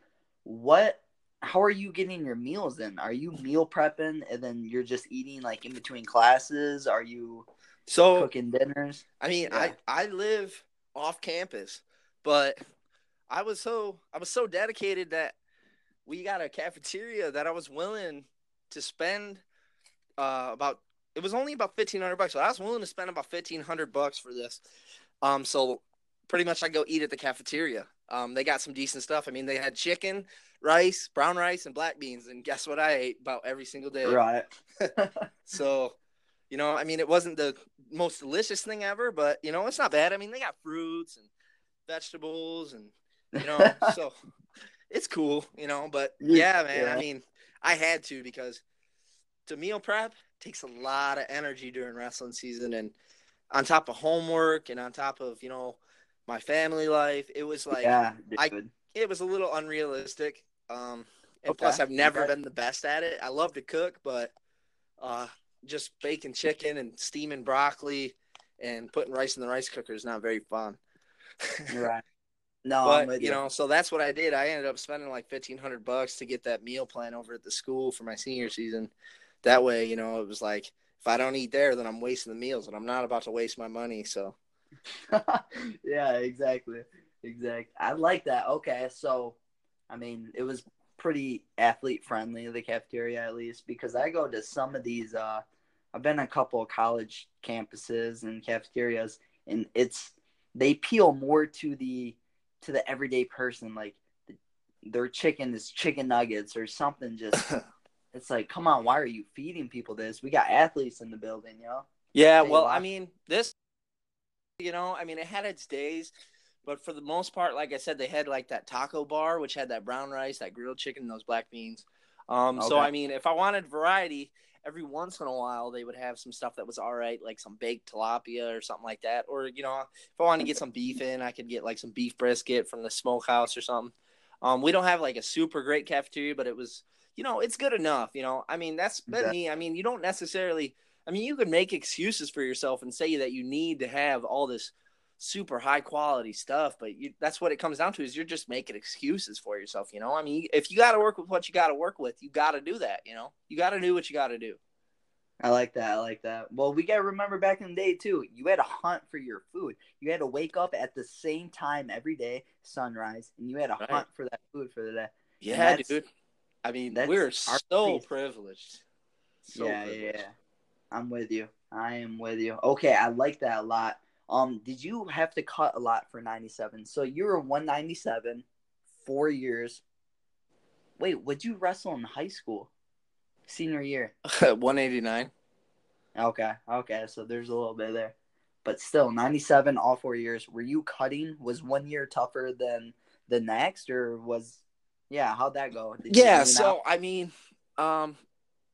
What? How are you getting your meals in? Are you meal prepping and then you're just eating like in between classes? Are you So cooking dinners? I mean, Yeah. I I live off campus, but I was so I was so dedicated that we got a cafeteria that I was willing to spend uh, about. It was only about fifteen hundred bucks, so I was willing to spend about fifteen hundred bucks for this. Um, so pretty much I go eat at the cafeteria. Um, they got some decent stuff. I mean, they had chicken, rice, brown rice, and black beans, and guess what I ate about every single day. Right. So, you know, I mean, it wasn't the most delicious thing ever, but you know, it's not bad. I mean, they got fruits and vegetables, and you know, so it's cool, you know. But yeah, man, Yeah. I mean, I had to because to meal prep takes a lot of energy during wrestling season, and on top of homework and on top of you know my family life, it was like yeah, I- it was a little unrealistic. Um, and Okay, plus, I've never okay. been the best at it. I love to cook, but uh, just baking chicken and steaming broccoli and putting rice in the rice cooker is not very fun. right. No, but you know, so that's what I did. I ended up spending like fifteen hundred bucks to get that meal plan over at the school for my senior season. That way, you know, it was like if I don't eat there, then I'm wasting the meals, and I'm not about to waste my money. So yeah, exactly. Exactly. I like that. Okay, so I mean, it was pretty athlete friendly, the cafeteria at least, because I go to some of these uh I've been a couple of college campuses and cafeterias and it's they appeal more to the to the everyday person like the, their chicken is chicken nuggets or something just it's like come on why are you feeding people this we got athletes in the building you know Yeah, Hey, well, wow. I mean, this, you know, I mean, it had its days, but for the most part, like I said, they had like that taco bar, which had that brown rice, that grilled chicken, and those black beans. Um, so I mean, if I wanted variety, every once in a while they would have some stuff that was all right, like some baked tilapia or something like that. Or you know, if I wanted to get some beef in, I could get like some beef brisket from the smokehouse or something. Um, we don't have like a super great cafeteria, but it was, you know, it's good enough. You know, I mean, that's been Okay. me. I mean, you don't necessarily. I mean, you could make excuses for yourself and say that you need to have all this super high quality stuff, but you, that's what it comes down to is you're just making excuses for yourself. You know, I mean, if you got to work with what you got to work with, you got to do that. You know, you got to do what you got to do. I like that. I like that. Well, we gotta remember back in the day too. You had to hunt for your food. You had to wake up at the same time every day, sunrise, and you had to Right. hunt for that food for the day. Yeah, dude. I mean, that's we're so privileged. So yeah, yeah, privileged. yeah. I'm with you. I am with you. Okay, I like that a lot. Um, did you have to cut a lot for 97? So you were 197, four years. Wait, would you wrestle in high school? Senior year. 189. Okay, okay. So there's a little bit there. But still, 97 all four years. Were you cutting? Was one year tougher than the next, or was, yeah, how'd that go? Did Yeah, so out- I mean, um,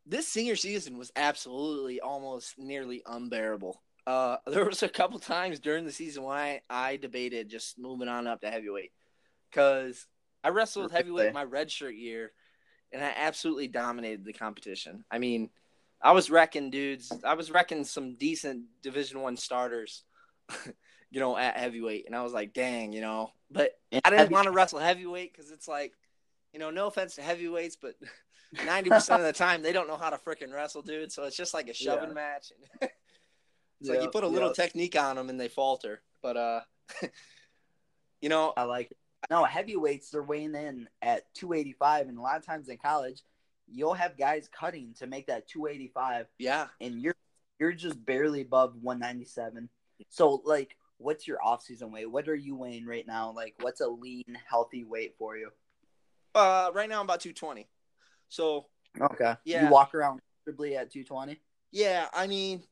this senior season was absolutely almost nearly unbearable. Uh, there was a couple times during the season when I, I debated just moving on up to heavyweight because I wrestled heavyweight my red shirt year, and I absolutely dominated the competition. I mean, I was wrecking dudes. I was wrecking some decent Division One starters, you know, at heavyweight, and I was like, dang, you know. But I didn't want to wrestle heavyweight because it's like, you know, no offense to heavyweights, but ninety percent of the time they don't know how to freaking wrestle, dude. So it's just like a shoving Yeah. match. It's like you put a little yep. technique on them and they falter. But uh, you know, I like it. No, heavyweights they're weighing in at 285, and a lot of times in college, you'll have guys cutting to make that 285, yeah, and you're you're just barely above 197. So, like, what's your off-season weight? What are you weighing right now? Like, what's a lean, healthy weight for you? uh, right now I'm about two twenty. So Okay. Yeah. You walk around comfortably at 220. yeah, I mean,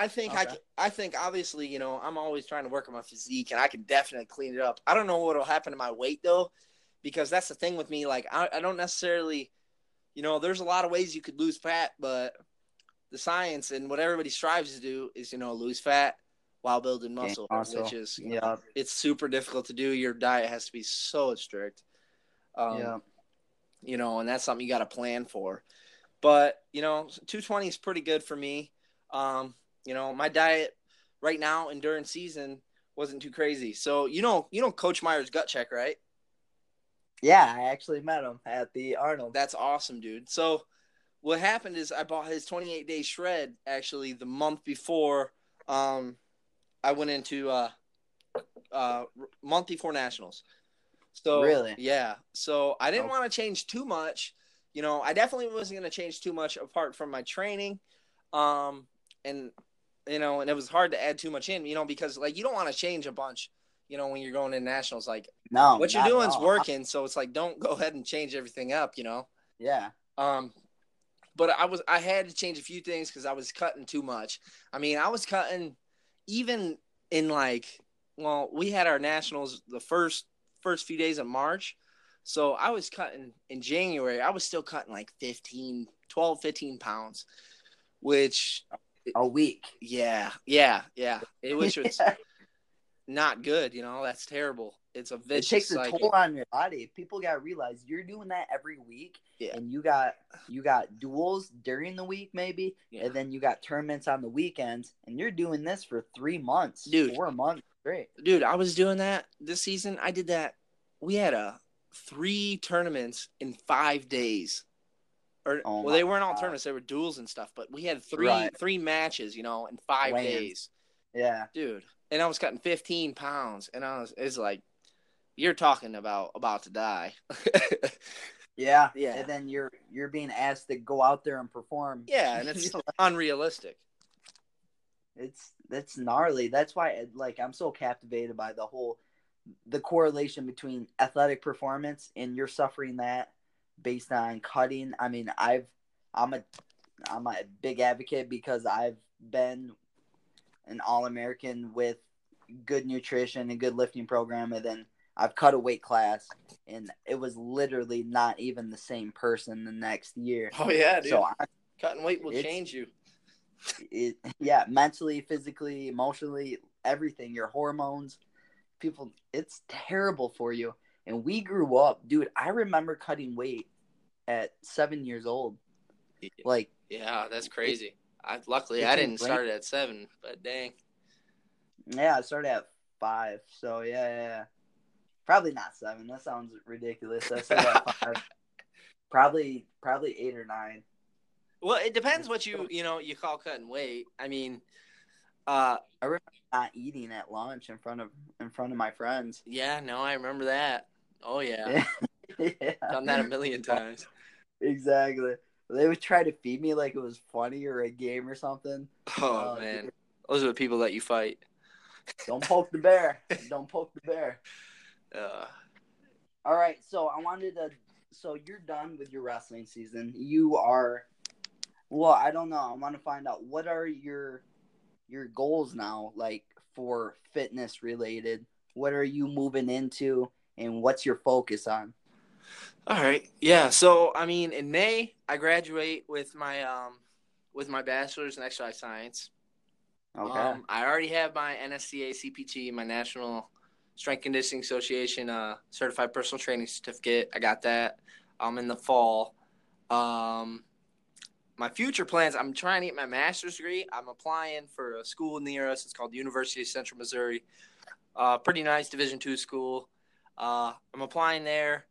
I think I can, I think obviously you know I'm always trying to work on my physique and I can definitely clean it up. I don't know what'll happen to my weight though, because that's the thing with me. Like I, I don't necessarily, you know, there's a lot of ways you could lose fat, but the science and what everybody strives to do is you know lose fat while building muscle, muscle. which is you know, Yeah. it's super difficult to do. Your diet has to be so strict. Um, yeah. you know, and that's something you got to plan for. But you know, 220 is pretty good for me. Um, you know, my diet right now and during season wasn't too crazy. So you know, you know, Coach Myers gut check, right? Yeah, I actually met him at the Arnold. That's awesome, dude. So what happened is I bought his 28 day shred actually the month before um I went into uh uh month before nationals. So Really? yeah. So I didn't Oh. want to change too much. You know, I definitely wasn't going to change too much apart from my training. Um and you know, and it was hard to add too much in, you know, because like you don't want to change a bunch, you know, when you're going in nationals like no, what you're doing is working, so it's like don't go ahead and change everything up, you know. Yeah. Um, but I was I had to change a few things because I was cutting too much. I mean, I was cutting even in like well, we had our nationals the first first few days of March. So I was cutting in January. I was still cutting like 15, 12, 15 pounds, which A week. yeah, yeah, yeah. It which was not good, you know. That's terrible. It's a it vicious takes a cycle. toll on your body. People got to realize you're doing that every week, Yeah. and you got you got duels during the week maybe, Yeah. and then you got tournaments on the weekends, and you're doing this for three months, Dude. four months straight. dude i was doing that this season i did that we had a three tournaments in five days or Oh well they weren't all God. tournaments they were duels and stuff but we had three Right. three matches you know in five Weigh-ins. days Yeah, dude and i was cutting 15 pounds and i was it's like you're talking about about to die yeah, Yeah. And then you're you're being asked to go out there and perform. yeah and it's unrealistic it's that's gnarly. That's why like I'm so captivated by the whole the correlation between athletic performance and you're suffering that based on cutting. I mean, I've I'm a I'm a big advocate because I've been an all American with good nutrition and good lifting program and then I've cut a weight class and it was literally not even the same person the next year. oh yeah dude So I, cutting weight will change you it yeah mentally physically emotionally everything your hormones people it's terrible for you and we grew up dude i remember cutting weight at seven years old. Like yeah that's crazy. I, luckily i didn't start at seven but dang. Yeah i started at five so yeah yeah, yeah. probably not seven. That sounds ridiculous. I started at five. Probably probably eight or nine. Well, it depends what you you know you call cutting weight. I mean, uh, I remember not eating at lunch in front of in front of my friends. Yeah, no, I remember that. Oh yeah, yeah, done that a million times. Exactly. They would try to feed me like it was funny or a game or something. Oh, Oh, man, those are the people that you fight. Don't poke the bear. Don't poke the bear. Uh, All right, so I wanted to. So you're done with your wrestling season. You are. Well, I don't know. I want to find out what are your your goals now, like for fitness related. What are you moving into, and what's your focus on? all right, yeah. So I mean, in May, I graduate with my um with my bachelor's in exercise science. Okay. Um, I already have my NSCA CPT, my National Strength Conditioning Association uh, certified personal training certificate. I got that. Um, in the fall. Um, my future plans. I'm trying to get my master's degree. I'm applying for a school near us. It's called the University of Central Missouri. Uh, pretty nice Division two school. Uh, I'm applying there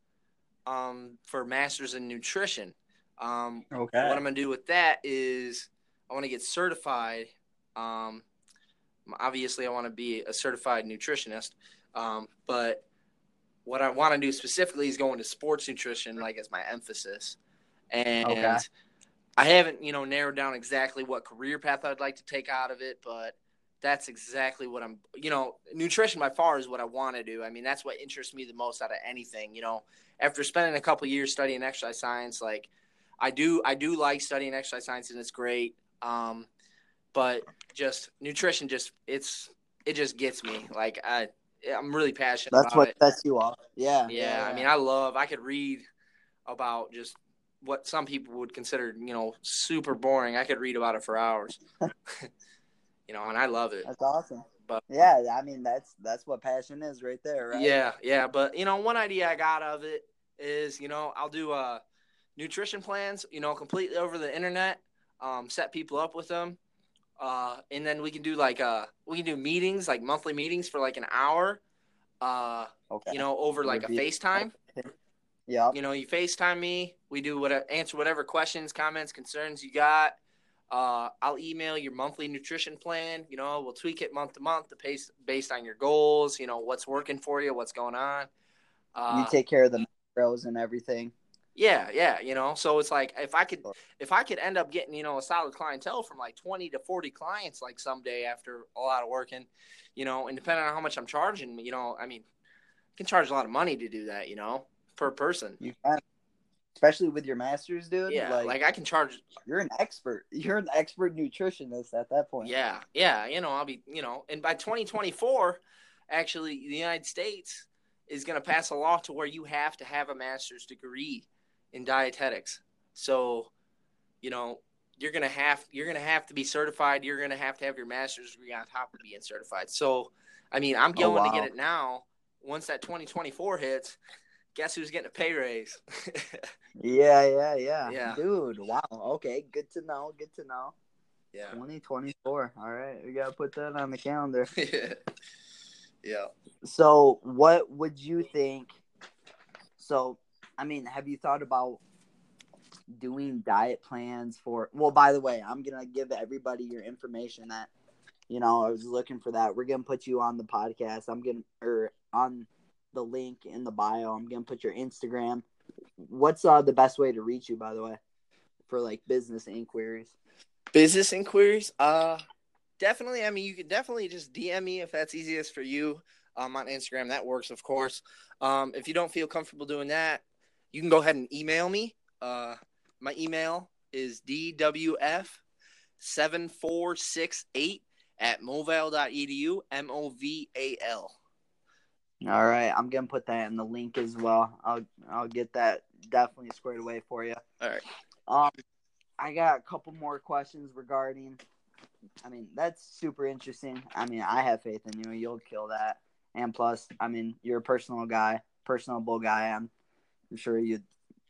um, for master's in nutrition. Um, okay. what I'm gonna do with that is I want to get certified. Um, obviously, I want to be a certified nutritionist. Um, but what I want to do specifically is go into sports nutrition, like as my emphasis. And Okay. I haven't, you know, narrowed down exactly what career path I'd like to take out of it, but that's exactly what I'm, you know, nutrition by far is what I want to do. I mean, that's what interests me the most out of anything. You know, after spending a couple years studying exercise science, like I do, I do like studying exercise science, and it's great. Um, but just nutrition, just it's it just gets me. Like I, I'm really passionate That's about what it. sets you off. Yeah. Yeah, I mean, I love. I could read about just what some people would consider, you know, super boring. I could read about it for hours. you know, and I love it. that's awesome. But- yeah, I mean that's that's what passion is right there, right? Yeah, yeah, but you know, one idea I got of it is, you know, I'll do uh nutrition plans, you know, completely over the internet, um, set people up with them. Uh, and then we can do like uh we can do meetings, like monthly meetings for like an hour. Uh, Okay. you know, over like a FaceTime. Yeah. You know, you FaceTime me. We do what answer whatever questions, comments, concerns you got. Uh, I'll email your monthly nutrition plan. You know, we'll tweak it month to month to pace based on your goals. You know, what's working for you, what's going on. Uh, you take care of the macros and everything. yeah, yeah. You know, so it's like if I could, if I could end up getting you know a solid clientele from like twenty to forty clients like someday after a lot of working, you know, and depending on how much I'm charging, you know, I mean, I can charge a lot of money to do that. You know, per person. You can, especially with your masters, dude. Yeah, like, like I can charge you're an expert. You're an expert nutritionist at that point. Yeah, yeah, you know, I'll be, you know, and by 2024, actually, the United States is going to pass a law to where you have to have a master's degree in dietetics. So, you know, you're going to have you're going to have to be certified. You're going to have to have your master's degree on top of being certified. So, I mean, I'm Oh, going to get it now. Once that 2024 hits, guess who's getting a pay raise? Yeah, yeah, yeah. Yeah. Dude, wow. Okay, good to know. Good to know. yeah. 2024. All right, we gotta put that on the calendar. yeah. Yeah. So, what would you think? So, I mean, have you thought about doing diet plans for? Well, by the way, I'm gonna give everybody your information that you know I was looking for that. We're gonna put you on the podcast. I'm gonna or on the link in the bio. I'm gonna put your Instagram. What's uh the best way to reach you? By the way, for like business inquiries. business inquiries uh definitely i mean you can definitely just dm me if that's easiest for you um, on instagram that works of course um, if you don't feel comfortable doing that you can go ahead and email me uh, my email is dwf7468 at moval.edu m-o-v-a-l All right, I'm gonna put that in the link as well. I'll I'll get that definitely squared away for you. all right Um, I got a couple more questions regarding. I mean, that's super interesting. I mean, I have faith in you. You'll kill that. And plus, I mean, you're a personal guy, personable guy. I'm, I'm sure you.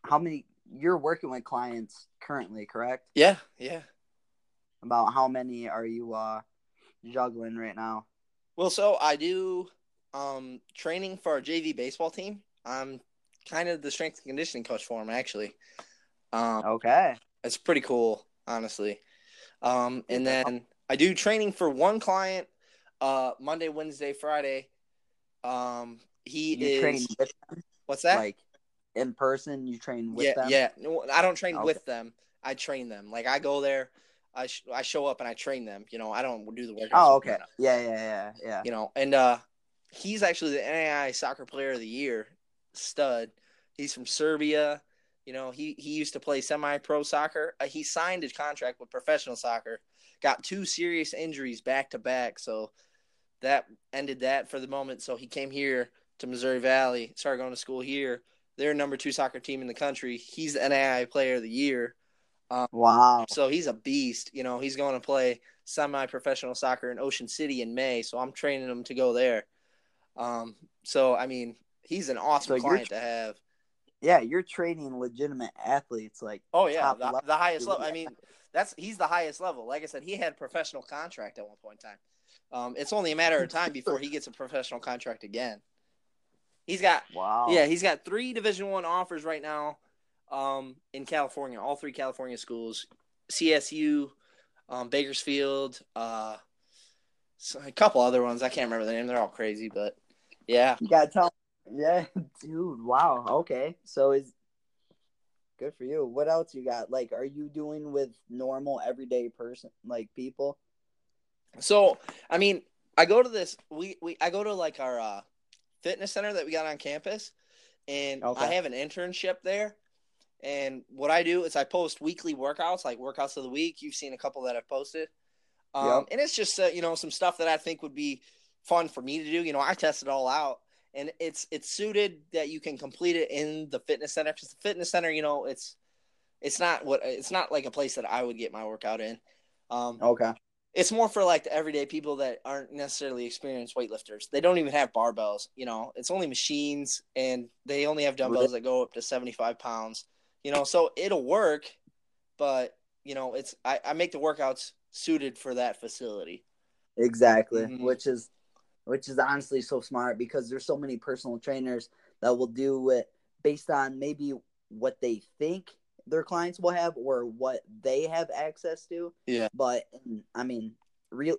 How many? You're working with clients currently, correct? yeah yeah About how many are you uh juggling right now? Well, so I do um, training for our JV baseball team. I'm kind of the strength and conditioning coach for them, actually. Um, Okay. It's pretty cool, honestly. Um, and then I do training for one client uh, Monday, Wednesday, Friday. Um, he You is what's that? like in person. You train with yeah, them. yeah. No, I don't train Okay. with them. I train them. Like I go there, I sh- I show up and I train them. You know, I don't do the work. Oh, okay. Yeah, yeah, yeah, yeah. You know, and uh, he's actually the NAI Soccer Player of the Year stud. He's from Serbia. You know, he he used to play semi-pro soccer. Uh, he signed his contract with professional soccer. Got two serious injuries back to back, so that ended that for the moment. So he came here to Missouri Valley, started going to school here. They're number two soccer team in the country. He's the NAI Player of the Year. Wow. So he's a beast. You know, he's going to play semi-professional soccer in Ocean City in May. So I'm training him to go there. Um, so I mean, he's an awesome So client to have. Yeah, you're training legitimate athletes. Like, Oh yeah, the, level. the highest level. I mean, that's he's the highest level. Like I said, he had a professional contract at one point in time. Um, it's only a matter of time before he gets a professional contract again. He's got wow. Yeah, he's got three Division One offers right now, um, in California. All three California schools: CSU, um, Bakersfield, uh, so a couple other ones. I can't remember the name. They're all crazy, but yeah, You gotta tell. Yeah, dude. Wow. Okay. So is good for you. What else you got? Like, are you doing with normal everyday person like people? So I mean, I go to this. We we I go to like our uh, fitness center that we got on campus, and Okay. I have an internship there. And what I do is I post weekly workouts, like workouts of the week. You've seen a couple that I've posted, um, Yep. and it's just uh, you know some stuff that I think would be fun for me to do. You know, I test it all out, and it's it's suited that you can complete it in the fitness center because the fitness center, you know, it's it's not what it's not like a place that I would get my workout in. Um, Okay. it's more for like the everyday people that aren't necessarily experienced weightlifters. They don't even have barbells, you know. It's only machines, and they only have dumbbells that go up to seventy five pounds. You know, so it'll work, but you know, it's I, I make the workouts suited for that facility. Exactly. Mhm. Which is, which is honestly so smart because there's so many personal trainers that will do it based on maybe what they think their clients will have or what they have access to. Yeah. But I mean, real.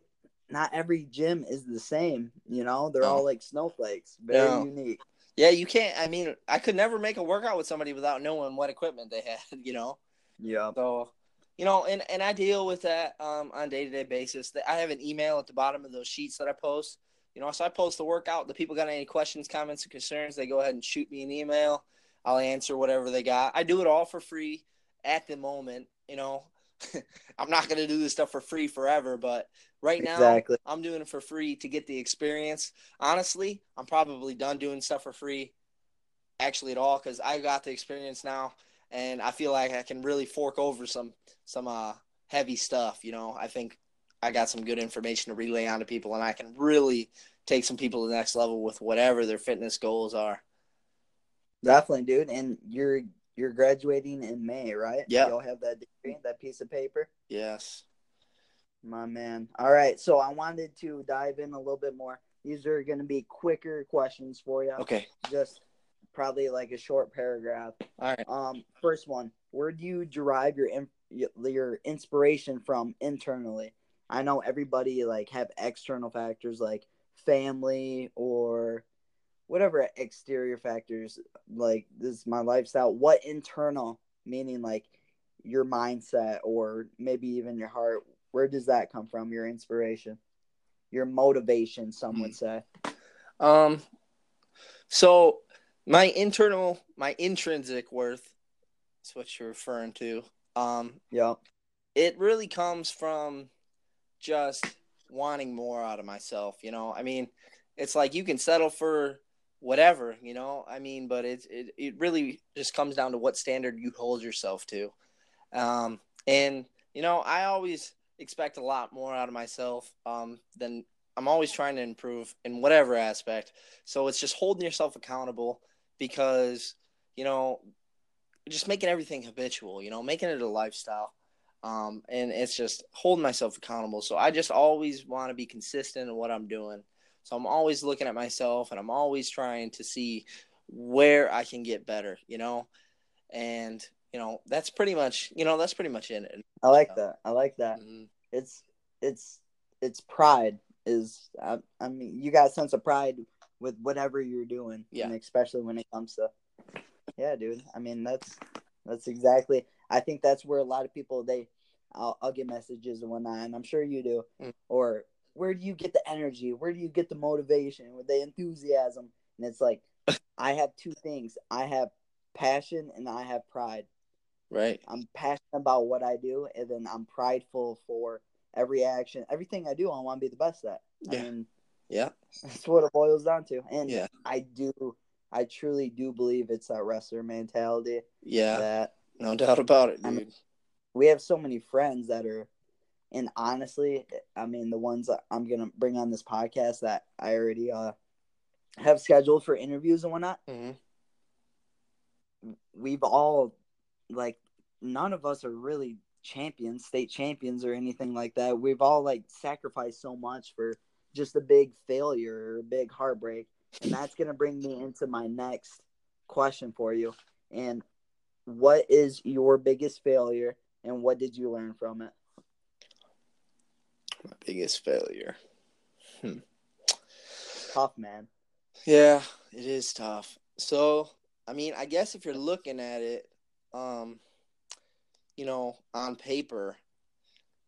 Not every gym is the same, you know. They're No. all like snowflakes, very No. unique. Yeah, you can't. I mean, I could never make a workout with somebody without knowing what equipment they had. You know. Yeah. So, you know, and, and I deal with that um, on a day to day basis. I have an email at the bottom of those sheets that I post. You know, so I post the workout. The people got any questions, comments, or concerns, they go ahead and shoot me an email. I'll answer whatever they got. I do it all for free at the moment. You know, I'm not going to do this stuff for free forever, but right now Exactly. I'm doing it for free to get the experience. Honestly, I'm probably done doing stuff for free actually at all because I got the experience now and I feel like I can really fork over some some uh heavy stuff, you know. I think I got some good information to relay onto people and I can really take some people to the next level with whatever their fitness goals are. Definitely, dude. And you're you're graduating in May, right? Yeah. You'll have that degree, that piece of paper. Yes. My man. All right. So I wanted to dive in a little bit more. These are going to be quicker questions for you. Okay. Just probably like a short paragraph. All right. Um, first one. Where do you derive your your inspiration from internally? I know everybody like have external factors like family or whatever exterior factors like this is my lifestyle. What internal meaning like your mindset or maybe even your heart? Where does that come from? Your inspiration, your motivation, some would say. Um so my internal my intrinsic worth is what you're referring to. Um Yep. it really comes from just wanting more out of myself you know i mean it's like you can settle for whatever you know i mean but it it, it really just comes down to what standard you hold yourself to um and you know i always expect a lot more out of myself um than i'm always trying to improve in whatever aspect so it's just holding yourself accountable because you know just making everything habitual you know making it a lifestyle um, and it's just holding myself accountable. So I just always want to be consistent in what I'm doing. So I'm always looking at myself, and I'm always trying to see where I can get better. You know, and you know that's pretty much you know that's pretty much it. I like that. I like that. Mhm. It's it's it's pride is I, I mean you got a sense of pride with whatever you're doing. Yeah. And especially when it comes to Yeah, dude. I mean, that's that's exactly. I think that's where a lot of people they, I'll, I'll get messages and whatnot, and I'm sure you do. Mm. Or where do you get the energy? Where do you get the motivation? With the enthusiasm? And it's like, I have two things. I have passion and I have pride. Right. I'm passionate about what I do, and then I'm prideful for every action, everything I do. I want to be the best at. I Yeah. mean, Yeah. that's what it boils down to. And Yeah. I do, I truly do believe it's that wrestler mentality Yeah. that No doubt about it, I mean- we have so many friends that are, and honestly, I mean, the ones that I'm gonna bring on this podcast that I already uh have scheduled for interviews and whatnot. hmm We've all like none of us are really champions, state champions, or anything like that. We've all like sacrificed so much for just a big failure or a big heartbreak, and that's gonna bring me into my next question for you. And what is your biggest failure, and what did you learn from it? My biggest failure. Tough man. Yeah, it is tough. So, I mean, I guess if you're looking at it, um, you know, on paper,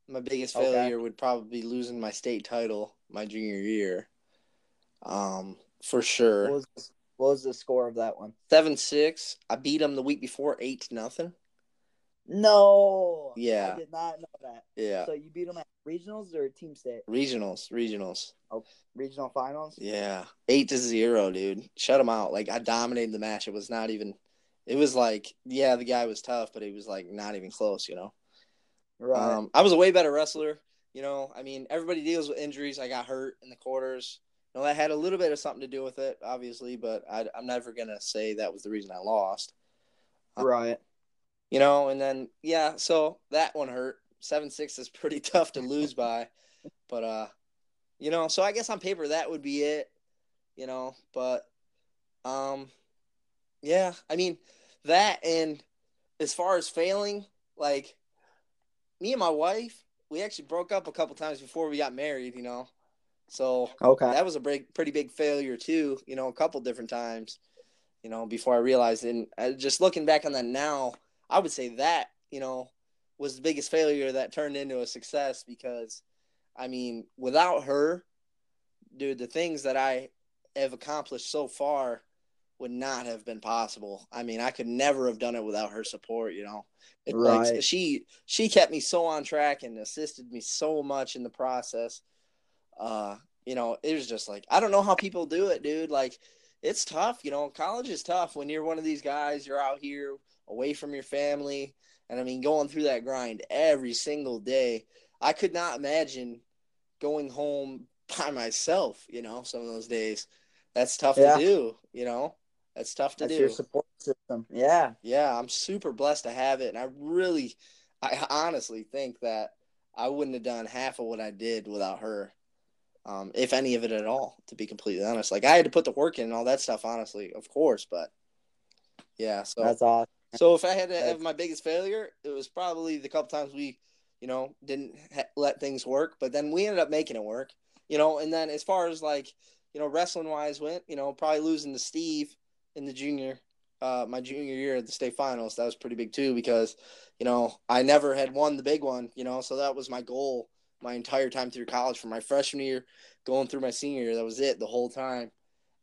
my biggest Okay. failure would probably be losing my state title my junior year. Um, for What sure. was what was the score of that one? Seven six. I beat them the week before, eight to nothing. No. Yeah. I did not know that. Yeah. So you beat them at regionals or team state? Regionals, regionals. Oh, regional finals. Yeah, eight to zero, dude. Shut him out. Like I dominated the match. It was not even. It was like, yeah, the guy was tough, but he was like not even close. You know. Right. Um, I was a way better wrestler. You know, I mean, everybody deals with injuries. I got hurt in the quarters. You know, that had a little bit of something to do with it, obviously, but I, I'm never gonna say that was the reason I lost. right. You know, and then yeah, so that one hurt. Seven six is pretty tough to lose by, but uh, you know, so I guess on paper that would be it. You know, but um, yeah, I mean that and as far as failing, like me and my wife, we actually broke up a couple times before we got married. You know, so Okay. that was a big, pretty big failure too. You know, a couple different times. You know, before I realized, and uh, just looking back on that now, I would say that you know was the biggest failure that turned into a success because, I mean, without her, dude, the things that I have accomplished so far would not have been possible. I mean, I could never have done it without her support. You know, It's like Right. she she kept me so on track and assisted me so much in the process. Uh, you know, it was just like I don't know how people do it, dude. Like it's tough, you know. College is tough when you're one of these guys. You're out here away from your family, and I mean, going through that grind every single day. I could not imagine going home by myself. You know, some of those days. That's tough Yeah. to do. You know, that's tough to That's do. your support system. Yeah. Yeah, I'm super blessed to have it, and I really, I honestly think that I wouldn't have done half of what I did without her, um, if any of it at all. To be completely honest, like I had to put the work in and all that stuff, honestly, of course, but yeah. So, That's awesome. so if I had to have my biggest failure, it was probably the couple times we, you know, didn't ha- let things work, but then we ended up making it work, you know. And then as far as like, you know, wrestling wise went, you know, probably losing to Steve in the junior uh, my junior year at the state finals. That was pretty big too because, you know, I never had won the big one, you know, so that was my goal my entire time through college from my freshman year going through my senior year. That was it the whole time.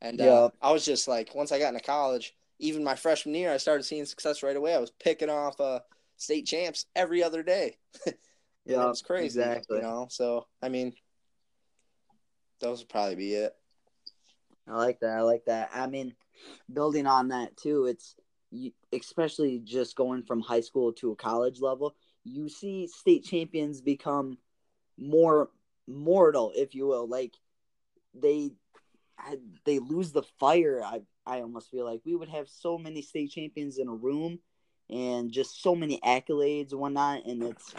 And uh, I was just like, once I got into college, even my freshman year, I started seeing success right away. I was picking off uh, state champs every other day. Yeah. it was crazy, exactly. you know. So I mean, those would probably be it. I like that. I like that. I mean, building on that too, it's you, especially just going from high school to a college level. You see state champions become more mortal, if you will. Like they they lose the fire. I I almost feel like we would have so many state champions in a room, and just so many accolades and whatnot. And it's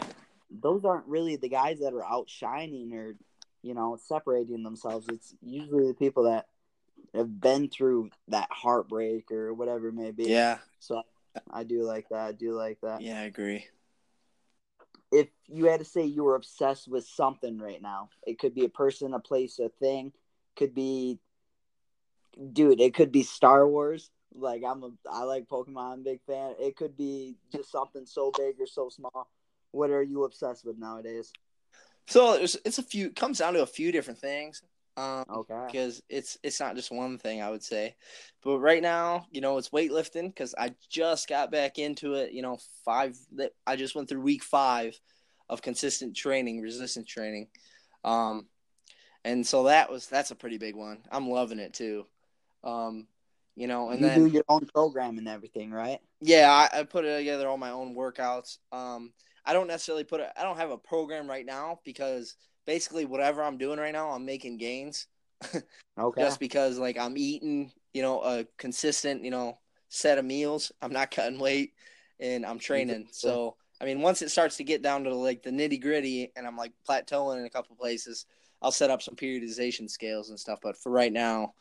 those aren't really the guys that are outshining or you know separating themselves. It's usually the people that have been through that heartbreak or whatever it may be. Yeah, So I do like that. I do like that. yeah, I agree. If you had to say you were obsessed with something right now, it could be a person, a place, a thing, could be dude, it could be Star Wars. Like I'm a I like Pokemon, big fan. It could be just something so big or so small. What are you obsessed with nowadays? So it's it's a few comes down to a few different things. Um, Okay. because it's it's not just one thing I would say, but right now you know it's weightlifting because I just got back into it. You know, five that I just went through week five of consistent training, resistance training, um, and so that was that's a pretty big one. I'm loving it too. Um, you know, and you then do your own program and everything, right? yeah, I, I put together all my own workouts. Um, I don't necessarily put it. I don't have a program right now because basically whatever I'm doing right now, I'm making gains Okay. just because like I'm eating, you know, a consistent, you know, set of meals. I'm not cutting weight and I'm training. So I mean, once it starts to get down to like the nitty gritty, and I'm like plateauing in a couple places, I'll set up some periodization scales and stuff. But for right now,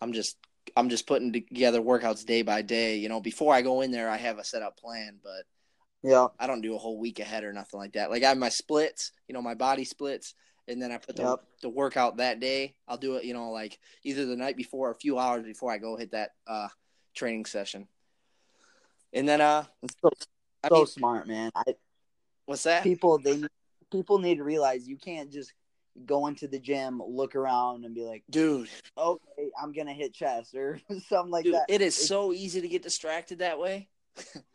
I'm just I'm just putting together workouts day by day. You know, before I go in there, I have a set up plan, but yeah. I don't do a whole week ahead or nothing like that. Like I have my splits, you know, my body splits, and then I put the Yep. the workout that day. I'll do it, you know, like either the night before or a few hours before I go hit that uh training session. And then uh It's so, I mean, smart, man. I, what's that? people they people need to realize you can't just go into the gym, look around, and be like, Dude, "Okay, I'm gonna hit chest" or something like dude, that. it is It's- so easy to get distracted that way.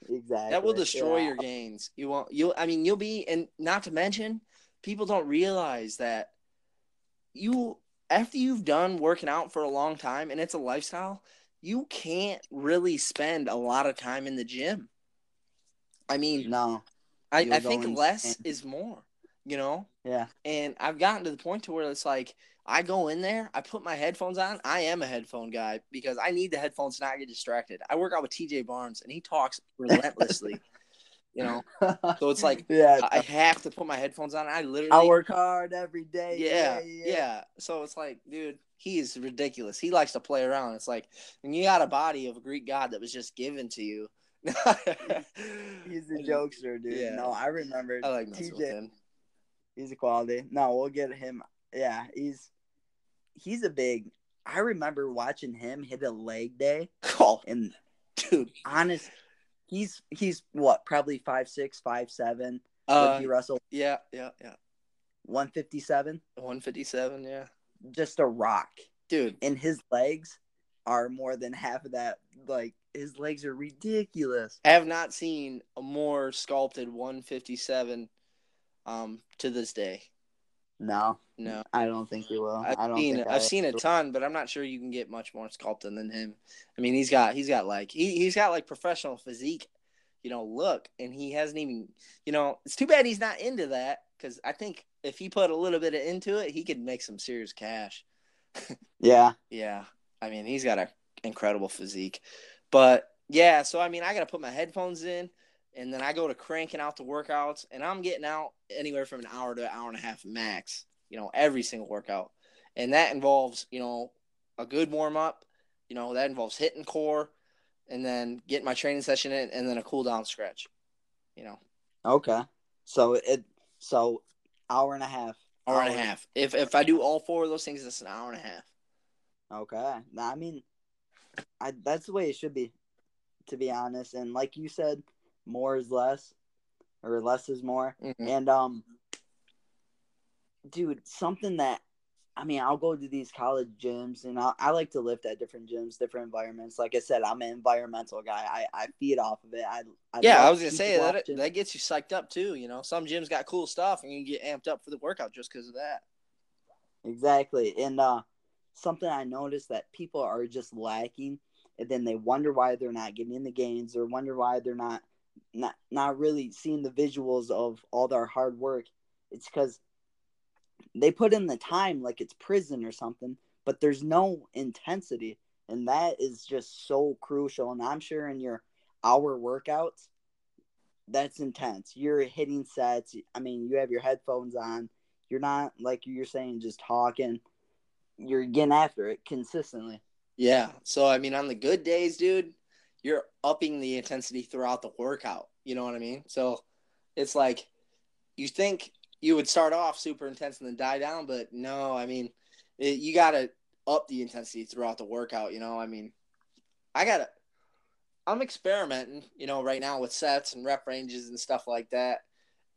Exactly That will destroy Yeah. your gains. You won't you'll I mean you'll be and not to mention people don't realize that you after you've done working out for a long time and it's a lifestyle, you can't really spend a lot of time in the gym. I mean, No, I, I think less is more, you know? yeah, And I've gotten to the point to where it's like I go in there, I put my headphones on. I am a headphone guy because I need the headphones to not get distracted. I work out with TJ Barnes and he talks relentlessly, you know? So it's like yeah, I have to put my headphones on. I literally I work hard every day. yeah, yeah, So it's like, dude, he is ridiculous. He likes to play around. It's like when you got a body of a Greek god that was just given to you. He's a jokester, dude. Yeah. No, I remember I like TJ. He's a quality. No, we'll get him. Yeah, he's he's a big. I remember watching him hit a leg day, Oh, and dude. honest, he's he's what probably five six, five seven. Uh, he wrestled yeah, yeah, yeah. one fifty seven. 157, yeah. Just a rock, Dude, and his legs are more than half of that. Like his legs are ridiculous. I have not seen a more sculpted 157 um to this day. No, No. I don't think he will. I've I don't seen think I've seen a ton, but I'm not sure you can get much more sculpted than him. I mean, he's got he's got like he he's got like professional physique, you know, look, and he hasn't even you know. It's too bad he's not into that because I think if he put a little bit of into it, he could make some serious cash. Yeah, Yeah, I mean, he's got an incredible physique, but yeah. So I mean, I got to put my headphones in. And then I go to cranking out the workouts, and I'm getting out anywhere from an hour to an hour and a half max, you know, every single workout. And that involves, you know, a good warm up, you know, that involves hitting core and then getting my training session in and then a cool down stretch, you know, Okay. So it so hour and a half. hour and a Hour. half. If if I do all four of those things, it's an hour and a half. Okay. Now, I mean, I that's the way it should be, to be honest. And like you said, more is less, or less is more. Mhm. And um, dude, something that I mean, I'll go to these college gyms, and I, I like to lift at different gyms, different environments. Like I said, I'm an environmental guy. I, I feed off of it. I, I Yeah, I was gonna say that that gets you psyched up too. You know, some gyms got cool stuff, and you get amped up for the workout just because of that. Exactly. And uh something I noticed that people are just lacking and then they wonder why they're not getting in the gains or wonder why they're not not not really seeing the visuals of all their hard work. It's cuz they put in the time like it's prison or something, but there's no intensity and that is just so crucial and I'm sure in your hour workouts that's intense. You're hitting sets. I mean, you have your headphones on. You're not like you're saying just talking. You're getting after it consistently. Yeah. So I mean, on the good days, dude, you're upping the intensity throughout the workout. You know what I mean? So it's like you think you would start off super intense and then die down, but no. I mean, it, you got to up the intensity throughout the workout. You know, I mean, I gotta. I'm experimenting, you know, right now with sets and rep ranges and stuff like that.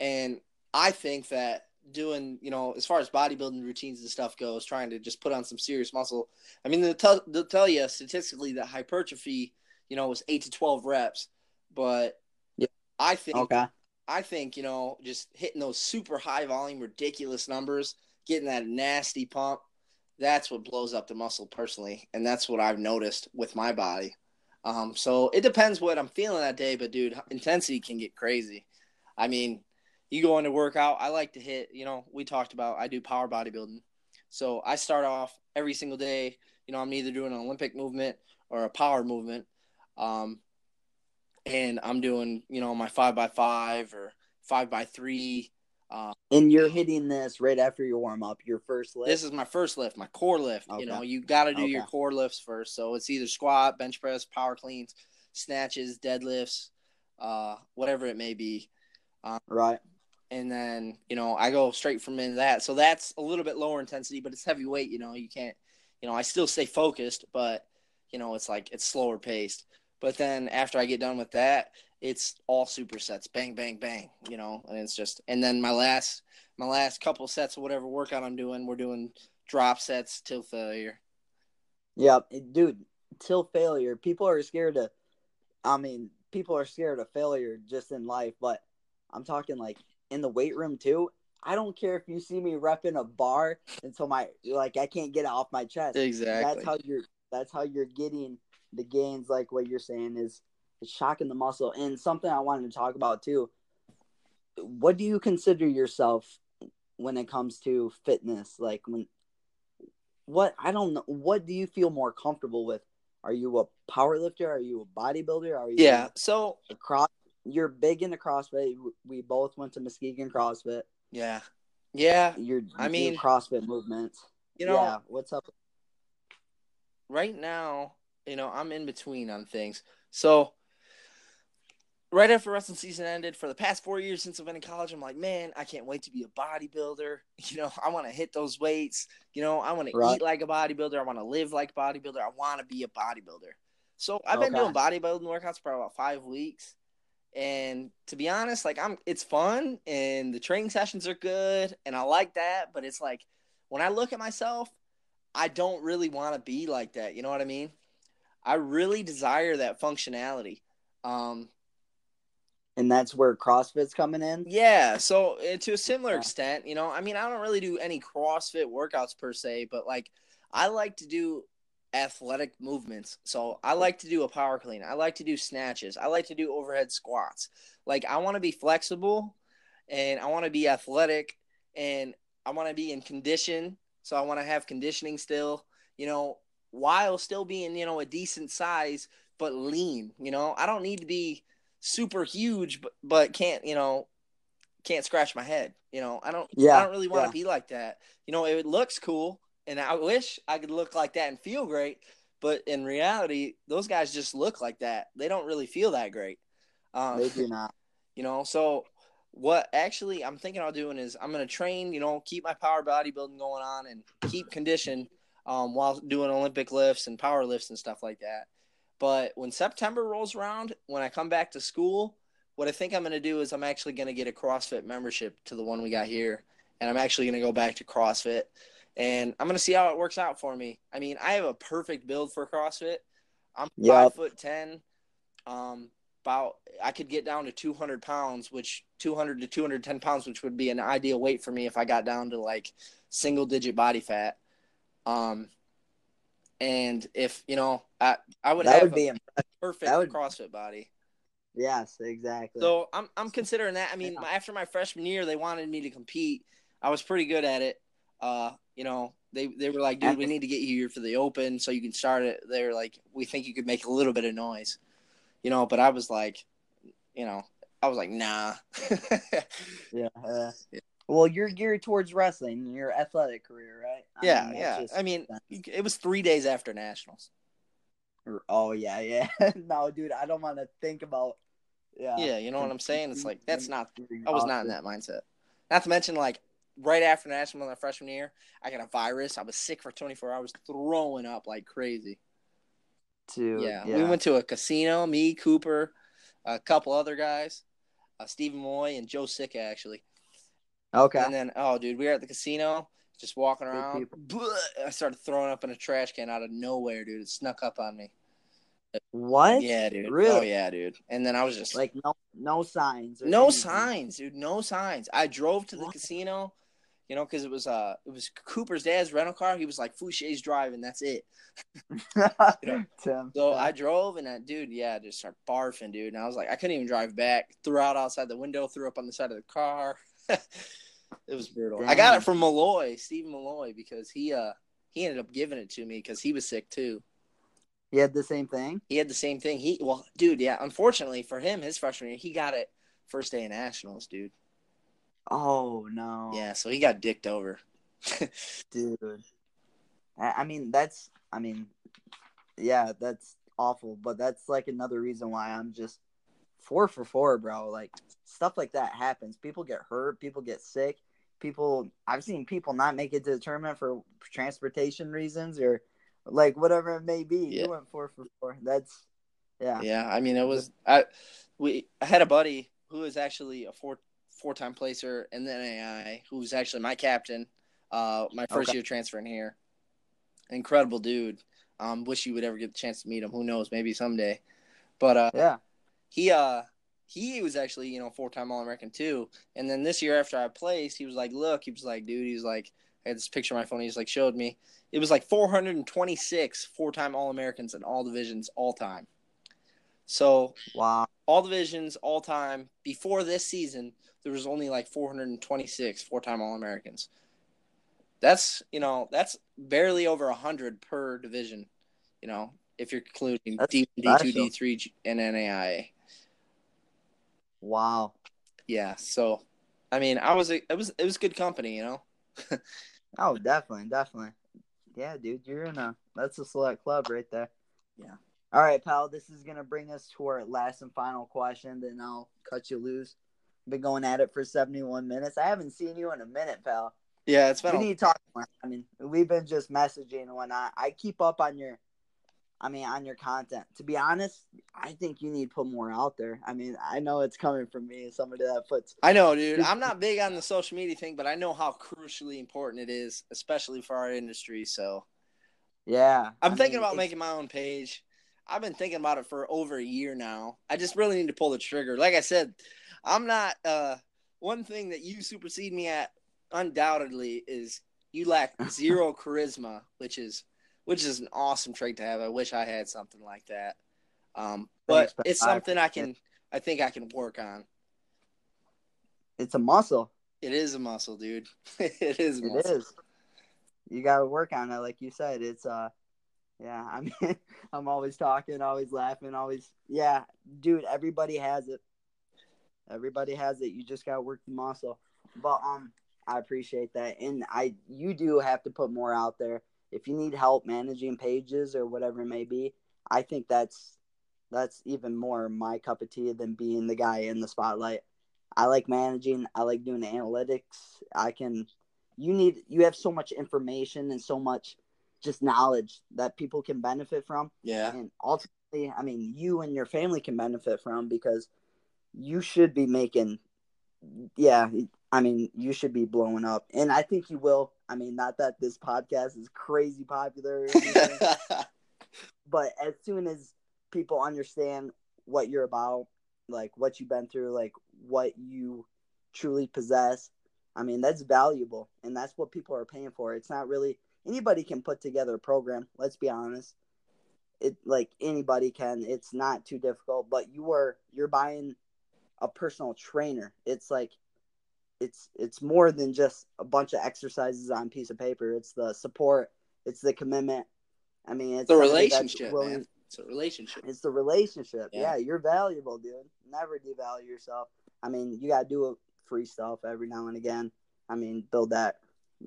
And I think that doing, you know, as far as bodybuilding routines and stuff goes, trying to just put on some serious muscle. I mean, they'll tell, they'll tell you statistically that hypertrophy, you know, it was eight to 12 reps. But Yeah. I think Okay. I think, you know, just hitting those super high volume, ridiculous numbers, getting that nasty pump, that's what blows up the muscle personally. And that's what I've noticed with my body. Um, so it depends what I'm feeling that day, but dude, intensity can get crazy. I mean, you go into workout, I like to hit, you know, we talked about I do power bodybuilding. So I start off every single day, you know, I'm either doing an Olympic movement or a power movement. Um, and I'm doing, you know, my five by five or five by three. Uh, And you're hitting this right after your warm up, your first lift. this is my first lift, my core lift. Okay. You know, you got to do your core lifts first. So it's either squat, bench press, power cleans, snatches, deadlifts, uh, whatever it may be. right. And then, you know, I go straight from into that. So that's a little bit lower intensity, but it's heavy weight. You know, you can't, you know, I still stay focused, but, you know, it's like it's slower paced. But then after I get done with that, it's all supersets, bang, bang, bang, you know, and it's just, and then my last, my last couple sets of whatever workout I'm doing, we're doing drop sets till failure. Yep, dude. Till failure, people are scared to. I mean, people are scared of failure just in life, but I'm talking like in the weight room too. I don't care if you see me repping a bar until my like I can't get it off my chest. Exactly. That's how you're. That's how you're getting the gains. Like what you're saying is, it's shocking the muscle. And something I wanted to talk about too. What do you consider yourself when it comes to fitness? Like when what I don't know. What do you feel more comfortable with? Are you a power lifter? Are you a bodybuilder? Are you yeah. So, a cross? You're big into CrossFit. We both went to Muskegon CrossFit. yeah. Yeah. You're, I mean, CrossFit movements. You know, yeah. What's up? right now, you know, I'm in between on things. So right after wrestling season ended, for the past four years since I've been in college, I'm like, man, I can't wait to be a bodybuilder. You know, I want to hit those weights. You know, I want to eat like a bodybuilder. I want to live like a bodybuilder. I want to be a bodybuilder. So I've been doing bodybuilding workouts for about five weeks. And to be honest, like I'm it's fun and the training sessions are good and I like that, but it's like when I look at myself, I don't really want to be like that. You know what I mean? I really desire that functionality. Um, And that's where CrossFit's coming in. yeah. So uh, to a similar Yeah. extent, you know, I mean, I don't really do any CrossFit workouts per se, but like I like to do athletic movements. So I like to do a power clean. I like to do snatches. I like to do overhead squats. Like I want to be flexible and I want to be athletic and I want to be in condition. So I want to have conditioning still, you know, while still being, you know, a decent size but lean, you know. I don't need to be super huge but but can't, you know, can't scratch my head, you know. I don't Yeah, I don't really want to yeah. be like that. You know, it looks cool and I wish I could look like that and feel great, but in reality, those guys just look like that. They don't really feel that great. Um, They do not. you know so what actually i'm thinking of doing is i'm going to train you know keep my power bodybuilding going on and keep condition um, while doing olympic lifts and power lifts and stuff like that but when september rolls around when i come back to school what i think i'm going to do is i'm actually going to get a crossfit membership to the one we got here and i'm actually going to go back to crossfit and i'm going to see how it works out for me i mean i have a perfect build for crossfit i'm Yep. five foot ten um about I could get down to 200 pounds, which 200 to 210 pounds, which would be an ideal weight for me if I got down to like single digit body fat. Um, and if you know, I I would That have would a be perfect that would- CrossFit body. Yes, exactly. So I'm I'm considering that. I mean, Yeah. after my freshman year, they wanted me to compete. I was pretty good at it. Uh, you know, they they were like, dude, we need to get you here for the open so you can start it. They were like, we think you could make a little bit of noise, you know. But I was like, you know, I was like, nah. yeah. uh, well, you're geared towards wrestling, your athletic career, right? I yeah, mean, yeah. just- I mean, it was three days after nationals. Oh yeah, yeah. no, dude, I don't want to think about. Yeah. Yeah, you know what I'm saying. It's like that's not. I was not in that mindset. Not to mention, like right after national my freshman year, I got a virus. I was sick for 24 hours, throwing up like crazy. Dude, yeah, yeah, we went to a casino. Me, Cooper, a couple other guys, uh, Stephen Moy and Joe Sick actually. Okay. And then, oh, dude, we were at the casino, just walking around. I started throwing up in a trash can out of nowhere, dude. It snuck up on me. what? Yeah, dude. Really? Oh, yeah, dude. And then I was just Like no no signs. no anything. signs, dude. No signs. I drove to the What? casino, you know, because it was uh, it was Cooper's dad's rental car. He was like Fouchey's driving. That's it. Tim. So I drove and that dude, yeah, just started barfing, dude. And I was like, I couldn't even drive back. Threw out outside the window, threw up on the side of the car. it was brutal. I got it from Malloy, Steve Malloy, because he uh he ended up giving it to me because he was sick too. he had the same thing. He had the same thing. He well, dude, yeah. Unfortunately for him, his freshman year, he got it first day of nationals, dude. Oh no. Yeah, so he got dicked over. dude. I I mean, that's. I mean, yeah, that's awful. But that's like another reason why I'm just four for four, bro. Like stuff like that happens. People get hurt. People get sick. People. I've seen people not make it to the tournament for transportation reasons or like whatever it may be. Yeah. You went four for four. That's yeah. Yeah, I mean it was I we I had a buddy who was actually a four four time placer in the NAI who was actually my captain, uh my first Okay. year transferring here. Incredible dude. Um wish you would ever get the chance to meet him. Who knows, maybe someday. But uh Yeah. He uh he was actually, you know, four time All American too. And then this year after I placed, he was like, Look, he was like, dude, he was like I had this picture on my phone, he's like showed me. It was like four hundred and twenty six four time All Americans in all divisions all time. So Wow. all divisions, all time. Before this season, there was only like 426 four-time All-Americans. That's you know that's barely over hundred per division. You know if you're including D D two. D three, and NAIA. Wow. Yeah, so I mean, I was it was it was good company, you know. Oh, definitely, definitely. Yeah, dude, you're in a that's a select club right there. Yeah. All right, pal. This is gonna bring us to our last and final question. Then I'll cut you loose. Been going at it for 71 minutes. I haven't seen you in a minute, pal. Yeah, it's been a, need to talk more. I mean, we've been just messaging and whatnot. I keep up on your, I mean, on your content. To be honest, I think you need to put more out there. I mean, I know it's coming from me, somebody that puts I know, dude. I'm not big on the social media thing, but I know how crucially important it is, especially for our industry. So Yeah. I'm I thinking mean, about it's- making my own page. I've been thinking about it for over a year now. I just really need to pull the trigger. Like I said, I'm not uh one thing that you supersede me at undoubtedly is you lack zero charisma, which is which is an awesome trait to have. I wish I had something like that. Um but it's something I can I think I can work on. it's a muscle. It is a muscle, dude. it is a muscle. is. You got to work on it, like you said. It's uh, yeah. I mean, I'm always talking, always laughing, always. Yeah, dude. Everybody has it. Everybody has it. You just got to work the muscle. But um, I appreciate that, and I you do have to put more out there. If you need help managing pages or whatever it may be, I think that's that's even more my cup of tea than being the guy in the spotlight. I like managing. I like doing analytics. I can you need you have so much information and so much just knowledge that people can benefit from Yeah. and ultimately i mean you and your family can benefit from because you should be making yeah i mean you should be blowing up. And i think you will. I mean not that this podcast is crazy popular but as soon as people understand what you're about like what you've been through like what you truly possess i mean that's valuable. And that's what people are paying for. It's not really anybody can put together a program let's be honest. It like anybody can. It's not too difficult but you are you're buying a personal trainer. It's like it's it's more than just a bunch of exercises on a piece of paper it's the support it's the commitment i mean it's the relationship, willing-. It's a relationship. it's the relationship. Yeah. Yeah. you're valuable, dude. Never devalue yourself. I mean, you gotta do free stuff every now and again. I mean, build that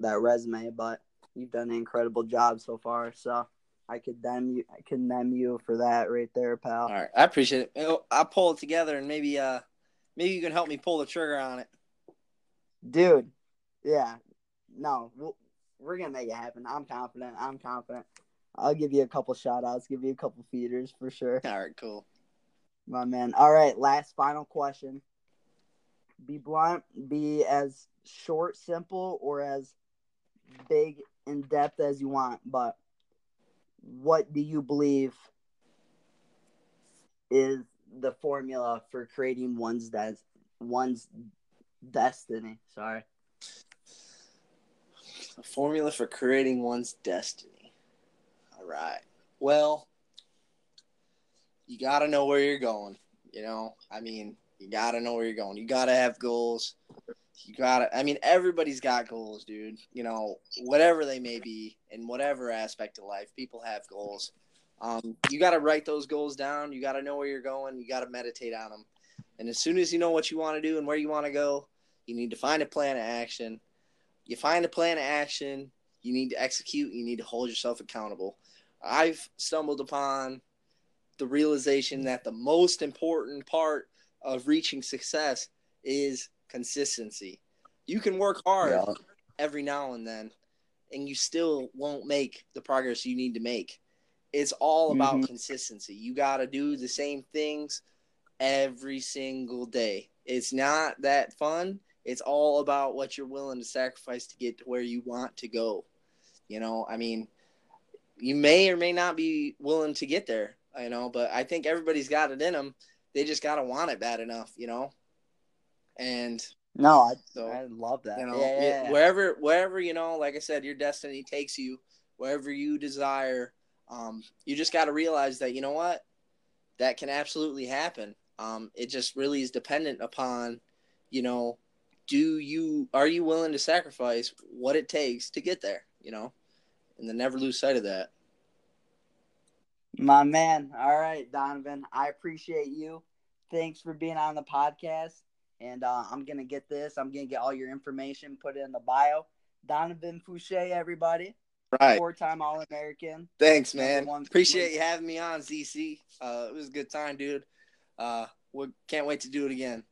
that resume, but you've done an incredible job so far. So I condemn you. I condemn you for that right there, pal. All right, I appreciate it. I'll pull it together, and maybe uh, maybe you can help me pull the trigger on it. Dude. Yeah, no, we'll, we're gonna make it happen. I'm confident. I'm confident. I'll give you a couple shout outs, give you a couple feeders for sure. All right, cool. My man. All right, last final question. Be blunt, be as short, simple, or as big in depth as you want, but what do you believe is the formula for creating one's des- one's destiny? Sorry. A formula for creating one's destiny. All right. Well, you got to know where you're going. You know, I mean, you got to know where you're going. You got to have goals. You got to, I mean, everybody's got goals, dude. You know, whatever they may be in whatever aspect of life, people have goals. Um, you got to write those goals down. You got to know where you're going. You got to meditate on them. And as soon as you know what you want to do and where you want to go, you need to find a plan of action. You find a plan of action. You need to execute. You need to hold yourself accountable. I've stumbled upon the realization that the most important part of reaching success is consistency. You can work hard Yeah. every now and then, and you still won't make the progress you need to make. It's all about Mhm. consistency. You got to do the same things every single day. It's not that fun. It's all about what you're willing to sacrifice to get to where you want to go. You know, I mean, you may or may not be willing to get there, you know, but I think everybody's got it in them. They just got to want it bad enough, you know? And No, I, so I love that. you know yeah, yeah, yeah. wherever wherever you know like i said your destiny takes you wherever you desire um, you just got to realize that you know what that can absolutely happen um, it just really is dependent upon you know do you are you willing to sacrifice what it takes to get there you know and then never lose sight of that My man. All right, Donavan. I appreciate you. Thanks for being on the podcast. And uh, I'm gonna get this. I'm gonna get all your information, put it in the bio. Donavan Fouchey, everybody, right four-time All-American. thanks man appreciate you having me on zc uh, it was a good time dude uh, we can't wait to do it again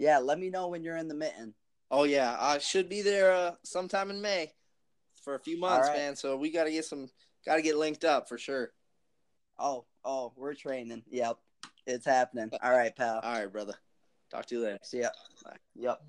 Yeah, let me know when you're in the mitten. Oh yeah, I should be there uh, sometime in May for a few months, right. man. So we got to get some, got to get linked up for sure. Oh, oh, we're training. Yep, it's happening. All right, pal. All right, brother. Talk to you later. See ya. Bye. Yep.